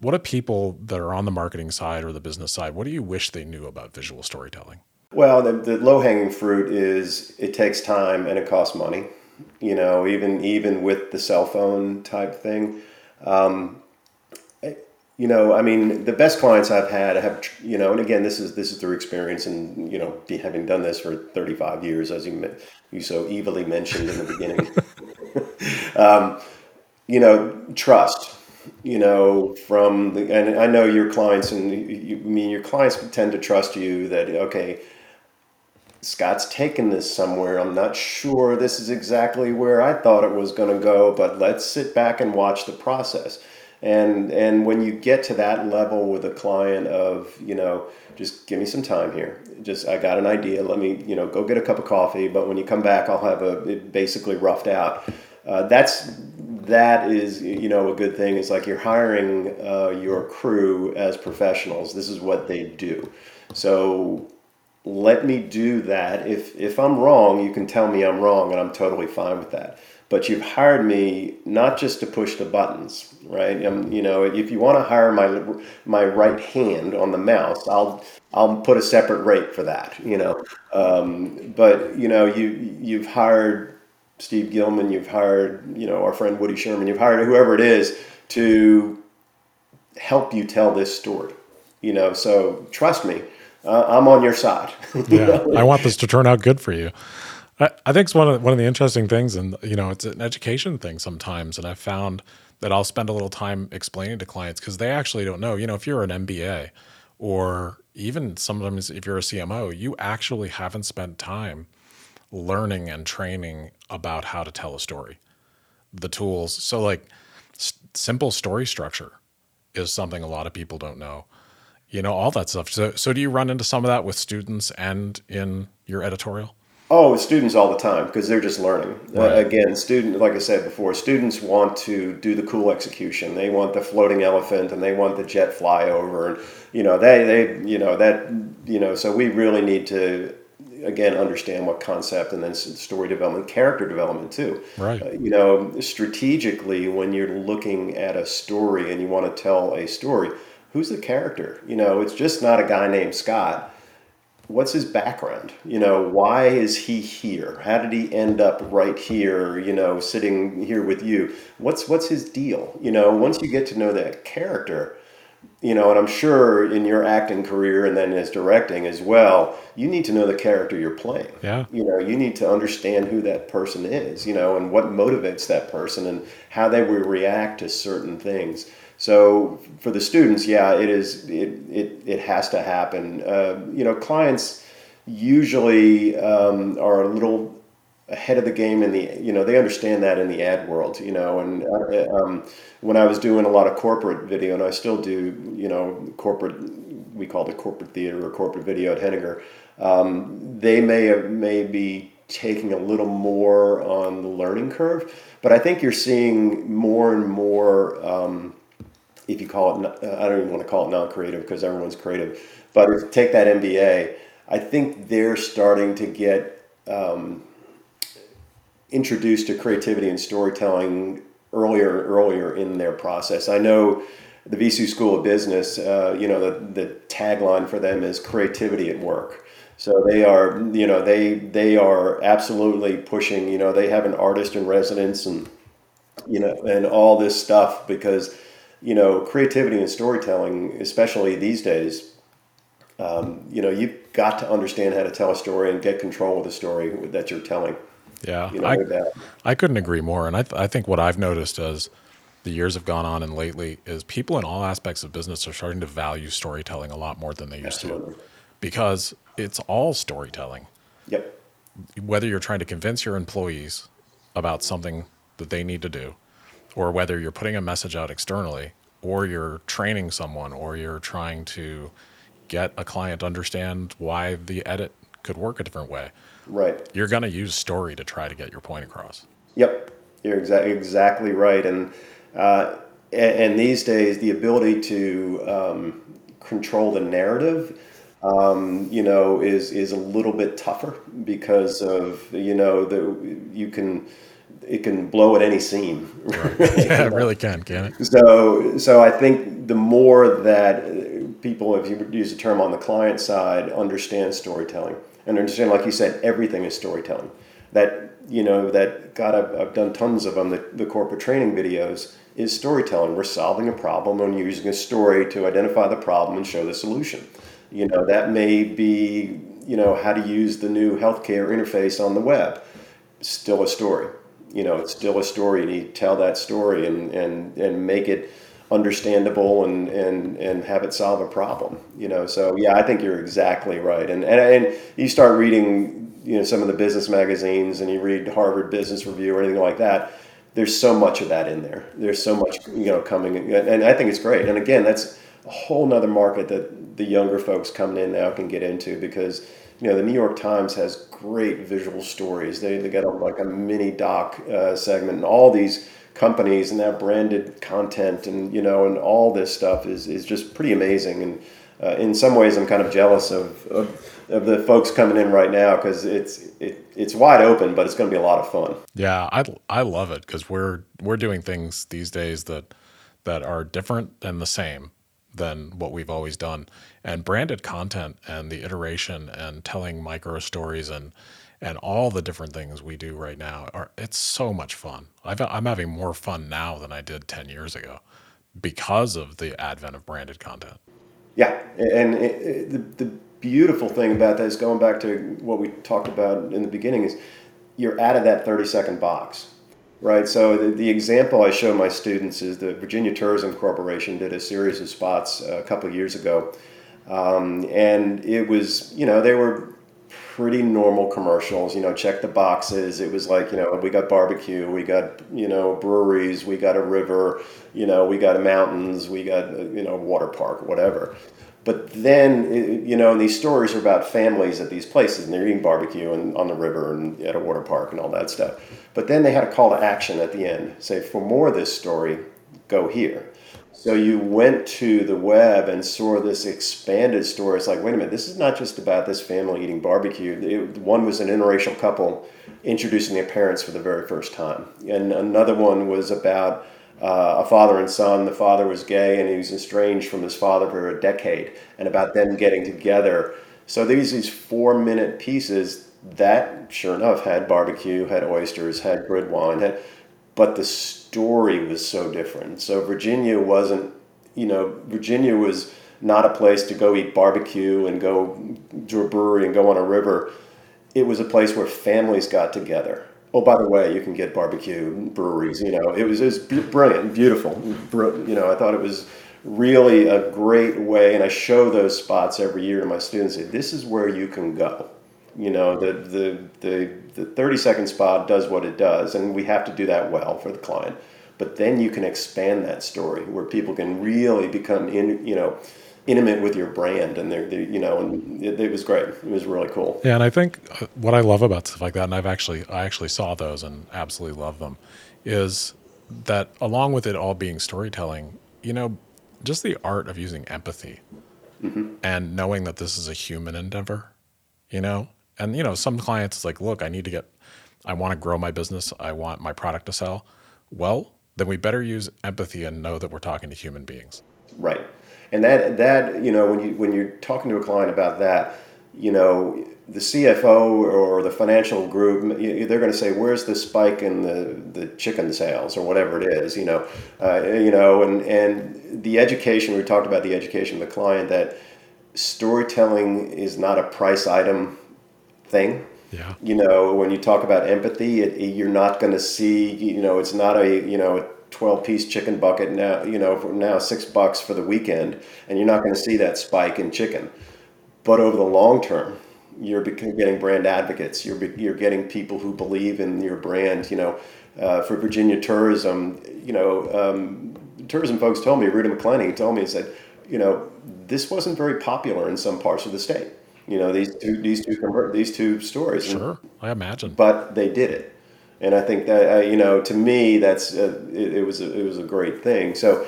what do people that are on the marketing side or the business side, what do you wish they knew about visual storytelling? Well, the, the low hanging fruit is it takes time and it costs money. You know, even even with the cell phone type thing. Um, you know, I mean, the best clients I've had have, you know, and again, this is this is through experience and you know, having done this for 35 years, as you you so evilly mentioned in the beginning. um, you know, trust. You know, from the and I know your clients and you, I mean your clients tend to trust you that okay, Scott's taken this somewhere. I'm not sure this is exactly where I thought it was going to go, but let's sit back and watch the process and and when you get to that level with a client of you know just give me some time here. Just i got an idea. Let me you know go get a cup of coffee. But when you come back i'll have a basically roughed out. Uh, that's that is you know a good thing. It's like you're hiring uh, your crew as professionals. This is what they do. So let me do that. If if i'm wrong you can tell me i'm wrong and i'm totally fine with that but you've hired me not just to push the buttons, right? Um, you know, if you want to hire my my right hand on the mouse, I'll I'll put a separate rate for that, you know. Um, but you know, you you've hired Steve Gilman, you've hired you know our friend Woody Sherman, you've hired whoever it is to help you tell this story, you know. So trust me, uh, I'm on your side. yeah, I want this to turn out good for you. I, I think it's one of one of the interesting things, and you know, it's an education thing sometimes. And I found that I'll spend a little time explaining to clients because they actually don't know. You know, if you're an MBA, or even sometimes if you're a CMO, you actually haven't spent time learning and training about how to tell a story, the tools. So, like, s- simple story structure is something a lot of people don't know. You know, all that stuff. So, so do you run into some of that with students and in your editorial? Oh, students all the time because they're just learning. Uh, right. Uh, again, student, like I said before, students want to do the cool execution. They want the floating elephant and they want the jet flyover, and you know they they you know that you know. So we really need to again understand what concept and then story development, character development too. Right. Uh, you know, strategically when you're looking at a story and you want to tell a story, who's the character? You know, it's just not a guy named Scott what's his background? You know, why is he here? How did he end up right here? You know, sitting here with you. What's what's his deal? You know, once you get to know that character, you know, and I'm sure in your acting career and then as directing as well, you need to know the character you're playing. Yeah. You know, you need to understand who that person is. You know, and what motivates that person and how they will react to certain things. So for the students, yeah, it is. It it, it has to happen. Uh, you know, clients usually um, are a little ahead of the game in the you know they understand that in the ad world you know and uh, um, when i was doing a lot of corporate video and i still do you know corporate we call it corporate theater or corporate video at Henninger um, they may have may be taking a little more on the learning curve but i think you're seeing more and more um, if you call it, I don't even want to call it non-creative because everyone's creative, but take that MBA, I think they're starting to get um, introduced to creativity and storytelling earlier and earlier in their process. I know the VCU School of Business, uh, you know, the, the tagline for them is creativity at work. So they are, you know, they they are absolutely pushing. You know, they have an artist in residence and you know and all this stuff because you know, creativity and storytelling, especially these days, um, you know, you've got to understand how to tell a story and get control of the story that you're telling. Yeah, you know, I, I couldn't agree more. And I, th- I think what I've noticed as the years have gone on and lately is people in all aspects of business are starting to value storytelling a lot more than they used Absolutely. to because it's all storytelling. Yep. Whether you're trying to convince your employees about something that they need to do, or whether you're putting a message out externally, or you're training someone, or you're trying to get a client to understand why the edit could work a different way. Right. You're going to use story to try to get your point across. Yep, you're exa- exactly right. And, uh, and, these days, the ability to um, control the narrative, um, you know, is is a little bit tougher because of you know the you can it can blow at any seam. Right. yeah, it really can, can it? So so I think the more that people, if you use the term on the client side, understand storytelling and understand, like you said, everything is storytelling. That you know that God, I've, I've done tons of them. The, the corporate training videos is storytelling. We're solving a problem and using a story to identify the problem and show the solution. You know that may be you know how to use the new healthcare interface on the web. Still a story. You know, it's still a story, and you tell that story and and and make it understandable and, and, and have it solve a problem, you know? So yeah, I think you're exactly right. And, and, and you start reading, you know, some of the business magazines and you read Harvard Business Review or anything like that. There's so much of that in there. There's so much, you know, coming, and I think it's great. And again, that's a whole nother market that the younger folks coming in now can get into because, you know, the New York Times has great visual stories. They, they got a, like a mini doc uh, segment and all these companies and that branded content and you know and all this stuff is, is just pretty amazing. And uh, in some ways I'm kind of jealous of, of, of the folks coming in right now because it's it, it's wide open but it's going to be a lot of fun. Yeah I, I love it because we're we're doing things these days that that are different and the same than what we've always done and branded content and the iteration and telling micro stories and and all the different things we do right now are it's so much fun. i am having more fun now than I did 10 years ago because of the advent of branded content. Yeah, and it, it, the, the beautiful thing about that is going back to what we talked about in the beginning is you're out of that 30 second box, right? So the, the example I show my students is the Virginia Tourism Corporation did a series of spots a couple of years ago. Um, and it was, you know, they were pretty normal commercials. You know, check the boxes. It was like, you know, we got barbecue, we got, you know, breweries, we got a river, you know, we got mountains, we got, you know, water park, whatever. But then, you know, and these stories are about families at these places, and they're eating barbecue and on the river and at a water park and all that stuff. But then they had a call to action at the end, say, for more of this story, go here. So you went to the web and saw this expanded story. It's like, wait a minute, this is not just about this family eating barbecue. It, one was an interracial couple introducing their parents for the very first time, and another one was about uh, a father and son. The father was gay and he was estranged from his father for a decade, and about them getting together. So these these four minute pieces that, sure enough, had barbecue, had oysters, had good wine, had but the story was so different. So Virginia wasn't, you know, Virginia was not a place to go eat barbecue and go to a brewery and go on a river. It was a place where families got together. Oh, by the way, you can get barbecue breweries. You know, it was, it was brilliant, beautiful. You know, I thought it was really a great way, and I show those spots every year to my students. Say, this is where you can go. You know, the, the, the, the 30 second spot does what it does, and we have to do that well for the client. But then you can expand that story where people can really become in, you know, intimate with your brand and they're, they're you know and it, it, was great it was really cool yeah and i think uh, what i love about stuff like that and i've actually i actually saw those and absolutely love them is that along with it all being storytelling you know just the art of using empathy mm-hmm. and knowing that this is a human endeavor you know and you know, some clients it's like, look, I need to get, I want to grow my business. I want my product to sell. Well, then we better use empathy and know that we're talking to human beings. Right, and that that you know when you when you're talking to a client about that, you know the CFO or the financial group, they're going to say, "Where's the spike in the, the chicken sales or whatever it is?" You know, uh, you know, and and the education we talked about the education of the client that storytelling is not a price item thing. Yeah. You know, when you talk about empathy, it, you're not going to see, you know, it's not a, you know, a 12 piece chicken bucket now, you know, for now six bucks for the weekend, and you're not going to see that spike in chicken. But over the long term, You're getting brand advocates. You're you're getting people who believe in your brand. You know, uh, for Virginia tourism, you know, um, tourism folks told me, Rudy McClenny told me, he said, you know, this wasn't very popular in some parts of the state. You know, these two these two convert these two stories. Sure, I imagine. But they did it, and I think that uh, you know, to me, that's uh, it, it was a, it was a great thing. So.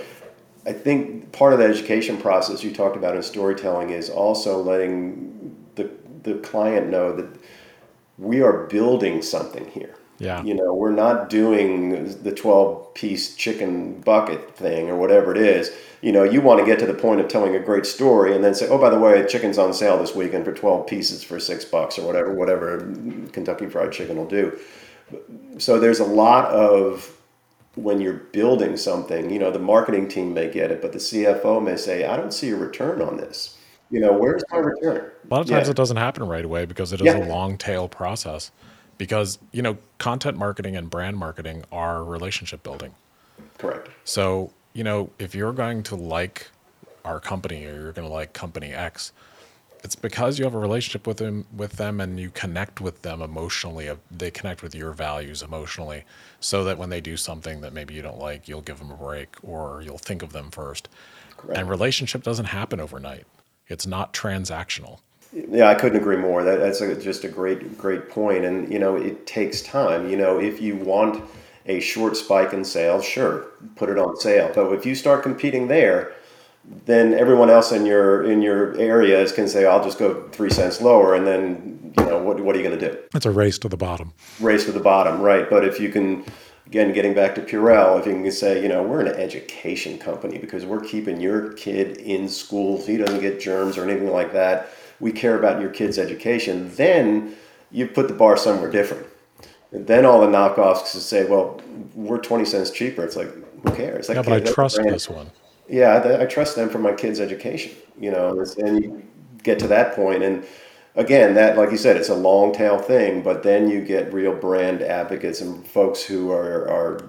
I think part of the education process you talked about in storytelling is also letting the the client know that we are building something here. Yeah. You know, we're not doing the 12 piece chicken bucket thing or whatever it is. You know, you want to get to the point of telling a great story and then say, oh, by the way, chicken's on sale this weekend for 12 pieces for six bucks or whatever, whatever Kentucky Fried Chicken will do. So there's a lot of when you're building something, you know, the marketing team may get it, but the CFO may say, I don't see a return on this. You know, where's my return? A lot of times yeah. it doesn't happen right away because it is yeah. a long tail process because you know content marketing and brand marketing are relationship building correct so you know if you're going to like our company or you're going to like company x it's because you have a relationship with them with them and you connect with them emotionally uh, they connect with your values emotionally so that when they do something that maybe you don't like you'll give them a break or you'll think of them first Correct. and relationship doesn't happen overnight it's not transactional yeah, I couldn't agree more. That, that's a, just a great, great point. And you know, it takes time. You know, if you want a short spike in sales, sure, put it on sale. But if you start competing there, then everyone else in your in your areas can say, "I'll just go three cents lower," and then you know, what what are you going to do? It's a race to the bottom. Race to the bottom, right? But if you can again, getting back to Purell, if you can say, you know, we're an education company because we're keeping your kid in school, he doesn't get germs or anything like that we care about your kid's education, then you put the bar somewhere different. And then all the knockoffs say, well, we're 20 cents cheaper. It's like, who cares? Like, yeah, but I trust this one. Yeah, I, I trust them for my kid's education, you know, and you get to that point and again, that like you said, it's a long tail thing, but then you get real brand advocates and folks who are are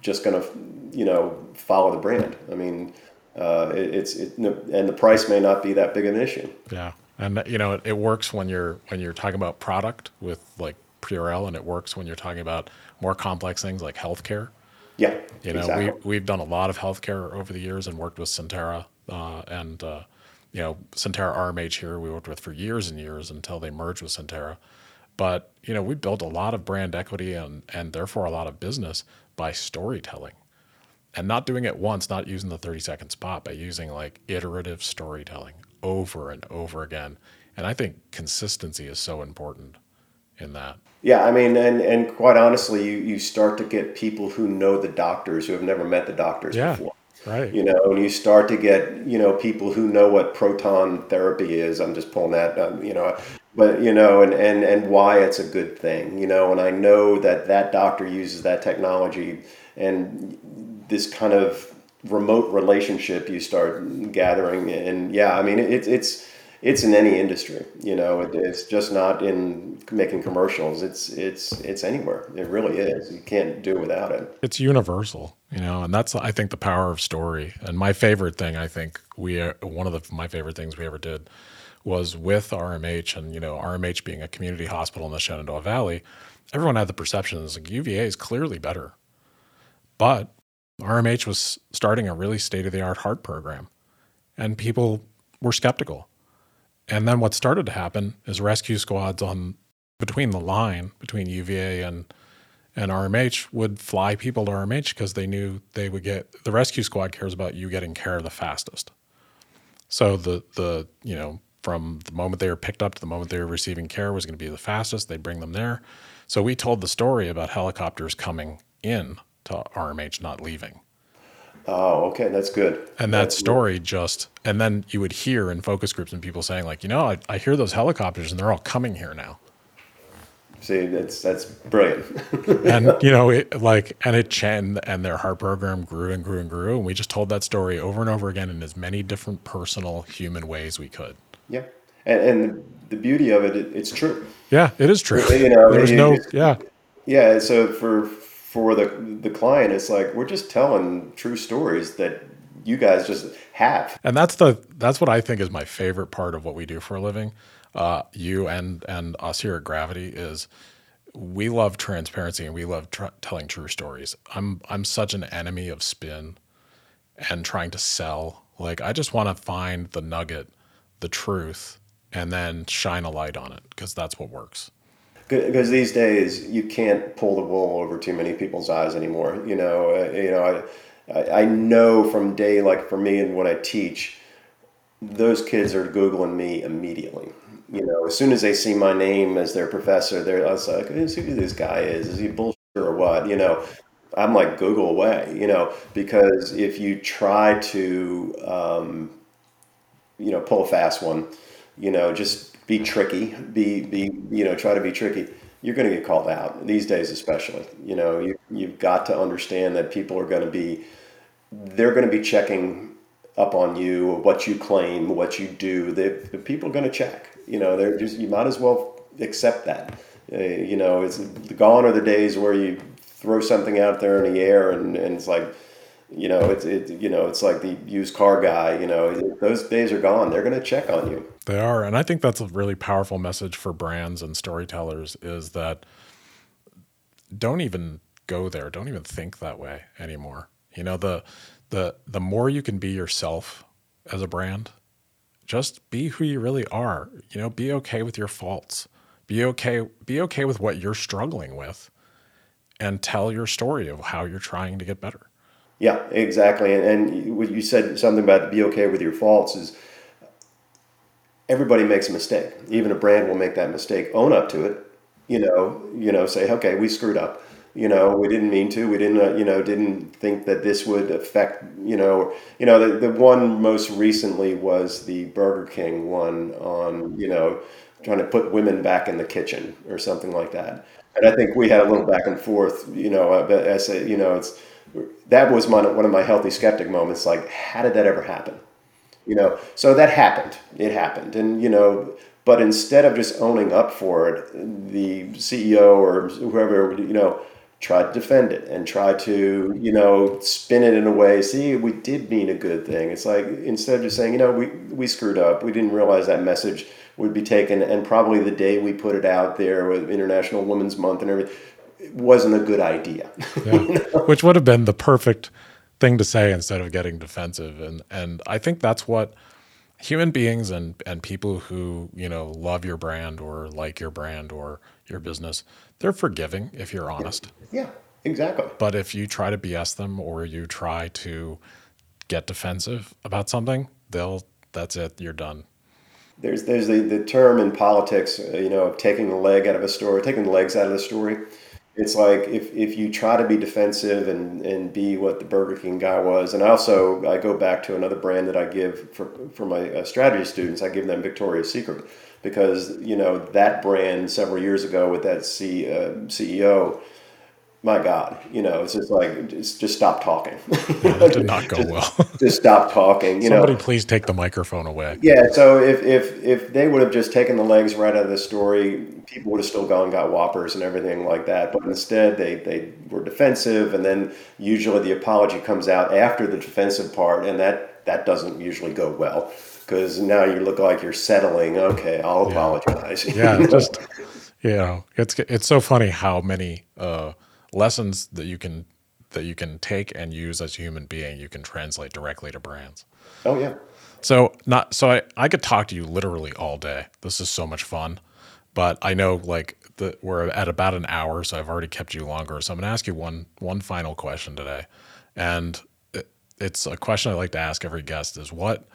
just going to, you know, follow the brand. I mean, uh, it, it's it, and the price may not be that big an issue. Yeah and you know it, it, works when you're when you're talking about product with like Purell, and it works when you're talking about more complex things like healthcare. Yeah, you know exactly. we we've done a lot of healthcare over the years and worked with Sentara uh, and uh, you know Sentara RMH here we worked with for years and years until they merged with Sentara. But you know we built a lot of brand equity and and therefore a lot of business by storytelling and not doing it once, not using the 30 second spot, but using like iterative storytelling over and over again. And I think consistency is so important in that. Yeah, I mean, and, and quite honestly, you, you start to get people who know the doctors who have never met the doctors yeah, before. Right. You know, and you start to get, you know, people who know what proton therapy is. I'm just pulling that, um, you know, but, you know, and, and, and why it's a good thing, you know, and I know that that doctor uses that technology and this kind of remote relationship you start gathering and yeah i mean it, it's it's in any industry you know it, it's just not in making commercials. It's it's it's anywhere. It really is. You can't do without it. It's universal you know and that's i think the power of story. And my favorite thing i think we uh, one of the my favorite things we ever did was with rmh and you know rmh being a community hospital in the shenandoah valley everyone had the perception that like uva is clearly better. But RMH was starting a really state of the art heart program, and people were skeptical. And then what started to happen is rescue squads on between the line between UVA and and RMH would fly people to RMH because they knew they would get the rescue squad cares about you getting care the fastest. So the the you know from the moment they were picked up to the moment they were receiving care was going to be the fastest. They'd bring them there. So we told the story about helicopters coming in to RMH not leaving. Oh, okay, that's good. And that story just, and then you would hear in focus groups and people saying like, you know, I, I hear those helicopters and they're all coming here now. See, that's that's brilliant. and you know, it like, and it and and their heart program grew and grew and grew, and we just told that story over and over again in as many different personal human ways we could. Yeah, and, and the beauty of it, it, it's true. Yeah, it is true. You know, there's no, yeah, yeah. So for for the the client it's like we're just telling true stories that you guys just have and that's the that's what i think is my favorite part of what we do for a living uh, you and and us here at Gravity is we love transparency and we love tr- telling true stories. I'm I'm such an enemy of spin and trying to sell. Like I just want to find the nugget, the truth, and then shine a light on it because that's what works. Because these days you can't pull the wool over too many people's eyes anymore. You know, uh, you know, I, I know from day like for me and when I teach, those kids are googling me immediately. You know, as soon as they see my name as their professor, they're I was like, who's who this guy is? Is he bullshit or what? You know, I'm like Google away. You know, because if you try to, um, you know, pull a fast one, you know, just be tricky, be be you know, try to be tricky. You're going to get called out these days, especially. You know, you you've got to understand that people are going to be, they're going to be checking up on you, what you claim, what you do. The, the people are going to check. You know, they're just you might as well accept that. Uh, you know, it's gone are the days where you throw something out there in the air and, and it's like you know, it's it, you know, it's like the used car guy. You know, those days are gone. They're going to check on you. They are, and I think that's a really powerful message for brands and storytellers is that don't even go there. Don't even think that way anymore. You know, the the the more you can be yourself as a brand, just be who you really are. You know, be okay with your faults. Be okay. Be okay with what you're struggling with, and tell your story of how you're trying to get better. Yeah, exactly. And, and what you said something about be okay with your faults is everybody makes a mistake. Even a brand will make that mistake. Own up to it. You know, you know, say, okay, we screwed up. You know, we didn't mean to. We didn't, uh, you know, didn't think that this would affect. You know, you know, the, the one most recently was the Burger King one on, you know, trying to put women back in the kitchen or something like that. And I think we had a little back and forth. You know, I say, you know, it's that was my, one of my healthy skeptic moments. Like, how did that ever happen? You know, so that happened. It happened, and you know, but instead of just owning up for it, the CEO or whoever you know tried to defend it and try to you know spin it in a way. See, we did mean a good thing. It's like instead of just saying, you know, we we screwed up. We didn't realize that message would be taken, and probably the day we put it out there with International Women's Month and everything wasn't a good idea. Yeah. you know? Which would have been the perfect thing to say instead of getting defensive. And and I think that's what human beings and and people who you know love your brand or like your brand or your business, they're forgiving if you're honest. Yeah, exactly. But if you try to BS them or you try to get defensive about something, they'll that's it. You're done. There's there's the, the term in politics, uh, you know, of taking the leg out of a story, taking the legs out of the story it's like if, if you try to be defensive and, and be what the Burger King guy was, and also I go back to another brand that I give for, for my uh, strategy students, I give them Victoria's Secret because you know that brand several years ago with that C, uh, CEO my God, you know, it's just like just, just stop talking. Yeah, that did not go just, well. just stop talking. You Somebody know, please take the microphone away. Yeah. So if if if they would have just taken the legs right out of the story, people would have still gone got whoppers and everything like that. But instead, they they were defensive, and then usually the apology comes out after the defensive part, and that that doesn't usually go well because now you look like you're settling. Okay, I'll Yeah. apologize. Yeah, just you know, it's it's so funny how many uh, lessons that you can that you can take and use as a human being you can translate directly to brands. oh yeah. So not so I I could talk to you literally all day. This is so much fun, but I know like the, we're at about an hour, so I've already kept you longer. So I'm going to ask you one one final question today, and it, it's a question I like to ask every guest: is what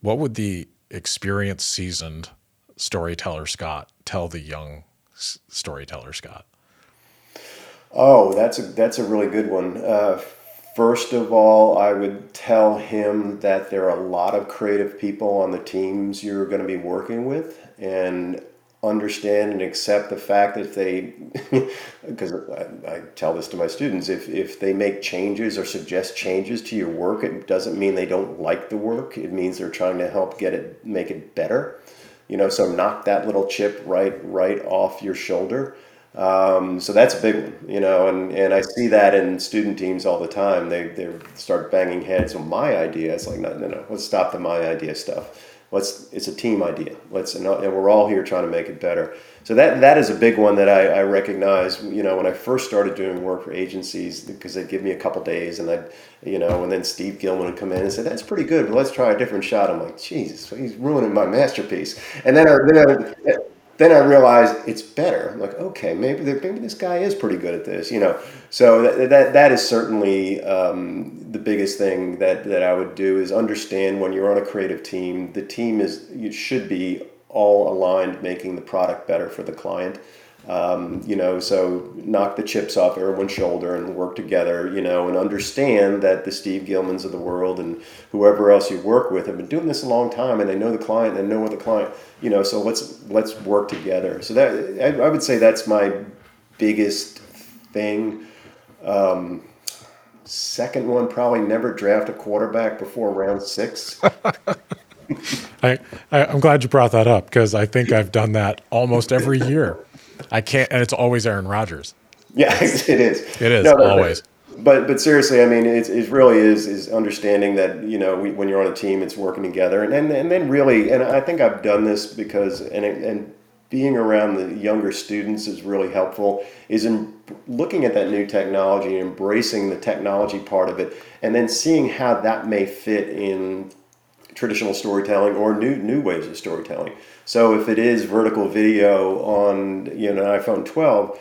what would the experienced, seasoned storyteller Scott tell the young s- storyteller Scott? Oh, that's a that's a really good one. Uh, first of all, I would tell him that there are a lot of creative people on the teams you're going to be working with, and understand and accept the fact that they, because I, I tell this to my students, if if they make changes or suggest changes to your work, it doesn't mean they don't like the work. It means they're trying to help get it make it better. You know, so knock that little chip right right off your shoulder. Um, so that's a big one, you know, and, and I see that in student teams all the time. They, they start banging heads on my idea. It's like, no, no, no, let's stop the my idea stuff. let's it's a team idea. Let's and we're all here trying to make it better. So that that is a big one that I, I recognize. You know, when I first started doing work for agencies, because they'd give me a couple days, and I'd you know, and then Steve Gilman would come in and say, "That's pretty good, but let's try a different shot." I'm like, Jesus, he's ruining my masterpiece. And then I, then I, then I realized it's better. I'm like, okay, maybe maybe this guy is pretty good at this, you know. So that that, that is certainly um, the biggest thing that that I would do is understand when you're on a creative team, the team is you should be all aligned, making the product better for the client. Um, you know, so knock the chips off everyone's shoulder and work together, you know, and understand that the Steve Gilmans of the world and whoever else you work with have been doing this a long time and they know the client and know what the client, you know, so let's let's work together. So that I, I would say that's my biggest thing. Um, second one, probably never draft a quarterback before round six. I, I am glad you brought that up because I think I've done that almost every year. I can't, and it's always Aaron Rodgers. Yeah, it is. It is no, always. But but seriously, I mean, it, it really is is understanding that you know we, when you're on a team, it's working together, and, and and then really, and I think I've done this because and and being around the younger students is really helpful. Is in looking at that new technology, and embracing the technology part of it, and then seeing how that may fit in traditional storytelling or new new ways of storytelling. So if it is vertical video on you know an iPhone 12,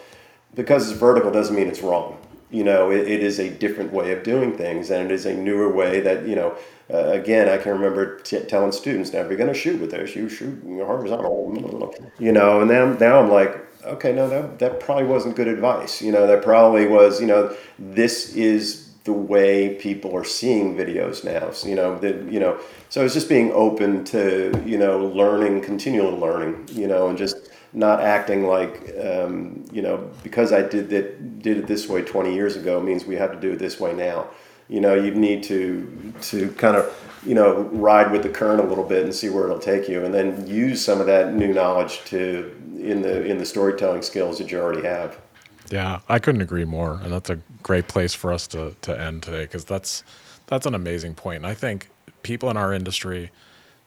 because it's vertical doesn't mean it's wrong. You know, it, it is a different way of doing things, and it is a newer way that you know. Uh, again, I can remember t- telling students, "Now, if you're going to shoot with this, you shoot horizontal." You know, and then now I'm like, okay, no, that that probably wasn't good advice. You know, that probably was, you know, this is the way people are seeing videos now. So, you know, that you know, so it's just being open to you know learning, continual learning, you know, and just not acting like um, you know because I did that did it this way 20 years ago means we have to do it this way now. You know, you need to to kind of you know ride with the current a little bit and see where it'll take you, and then use some of that new knowledge to in the in the storytelling skills that you already have. Yeah, I couldn't agree more, and that's a great place for us to to end today because that's that's an amazing point. And I think people in our industry,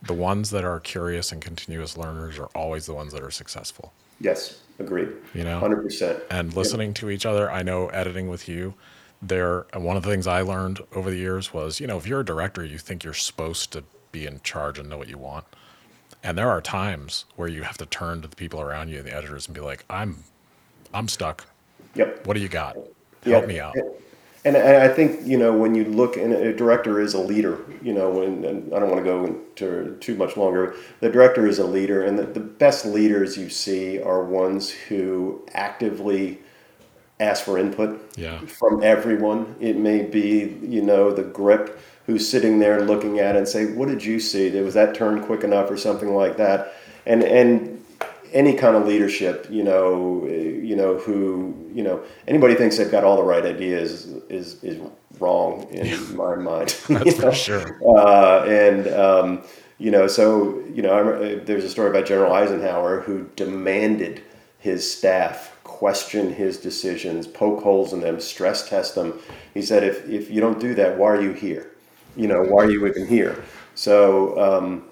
the ones that are curious and continuous learners are always the ones that are successful. Yes, agreed. You know, hundred percent. And listening yep. to each other, I know editing with you, there. One of the things I learned over the years was, you know, if you're a director, you think you're supposed to be in charge and know what you want. And there are times where you have to turn to the people around you, the editors, and be like, "I'm, I'm stuck. Yep. What do you got? Help yep. me out." And, and I think you know when you look, and a director is a leader. You know, when I don't want to go into too much longer. The director is a leader, and the, the best leaders you see are ones who actively ask for input yeah. from everyone. It may be you know the grip who's sitting there looking at it and say, "What did you see? Was that turn quick enough, or something like that?" And and any kind of leadership, you know, you know, who, you know, anybody thinks they've got all the right ideas is is wrong in my mind. That's for sure. Uh, and um, you know, so you know, I'm, there's a story about General Eisenhower who demanded his staff question his decisions, poke holes in them, stress test them. He said, if if you don't do that, why are you here? You know, why are you even here? So. Um,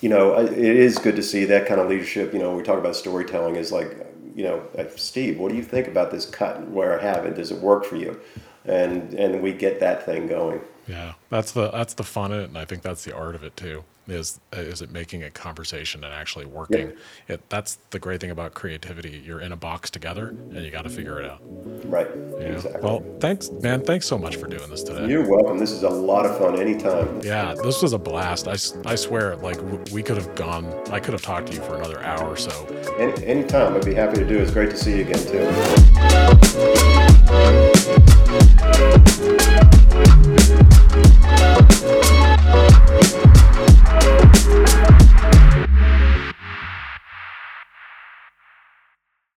you know, it is good to see that kind of leadership. You know, we talk about storytelling is like, you know, uh, Steve, what do you think about this cut where I have it? Does it work for you? And and we get that thing going. Yeah, that's the that's the fun of it, and I think that's the art of it too is is it making a conversation and actually working. Yeah. it that's the great thing about creativity you're in a box together and you got to figure it out. Right. Yeah. exactly. well thanks man thanks so much for doing this today. You're welcome. This is a lot of fun anytime. Yeah this was a blast. I, I swear like we could have gone i could have talked to you for another hour or so. Any, anytime. I'd be happy to do it. It's great to see you again too Música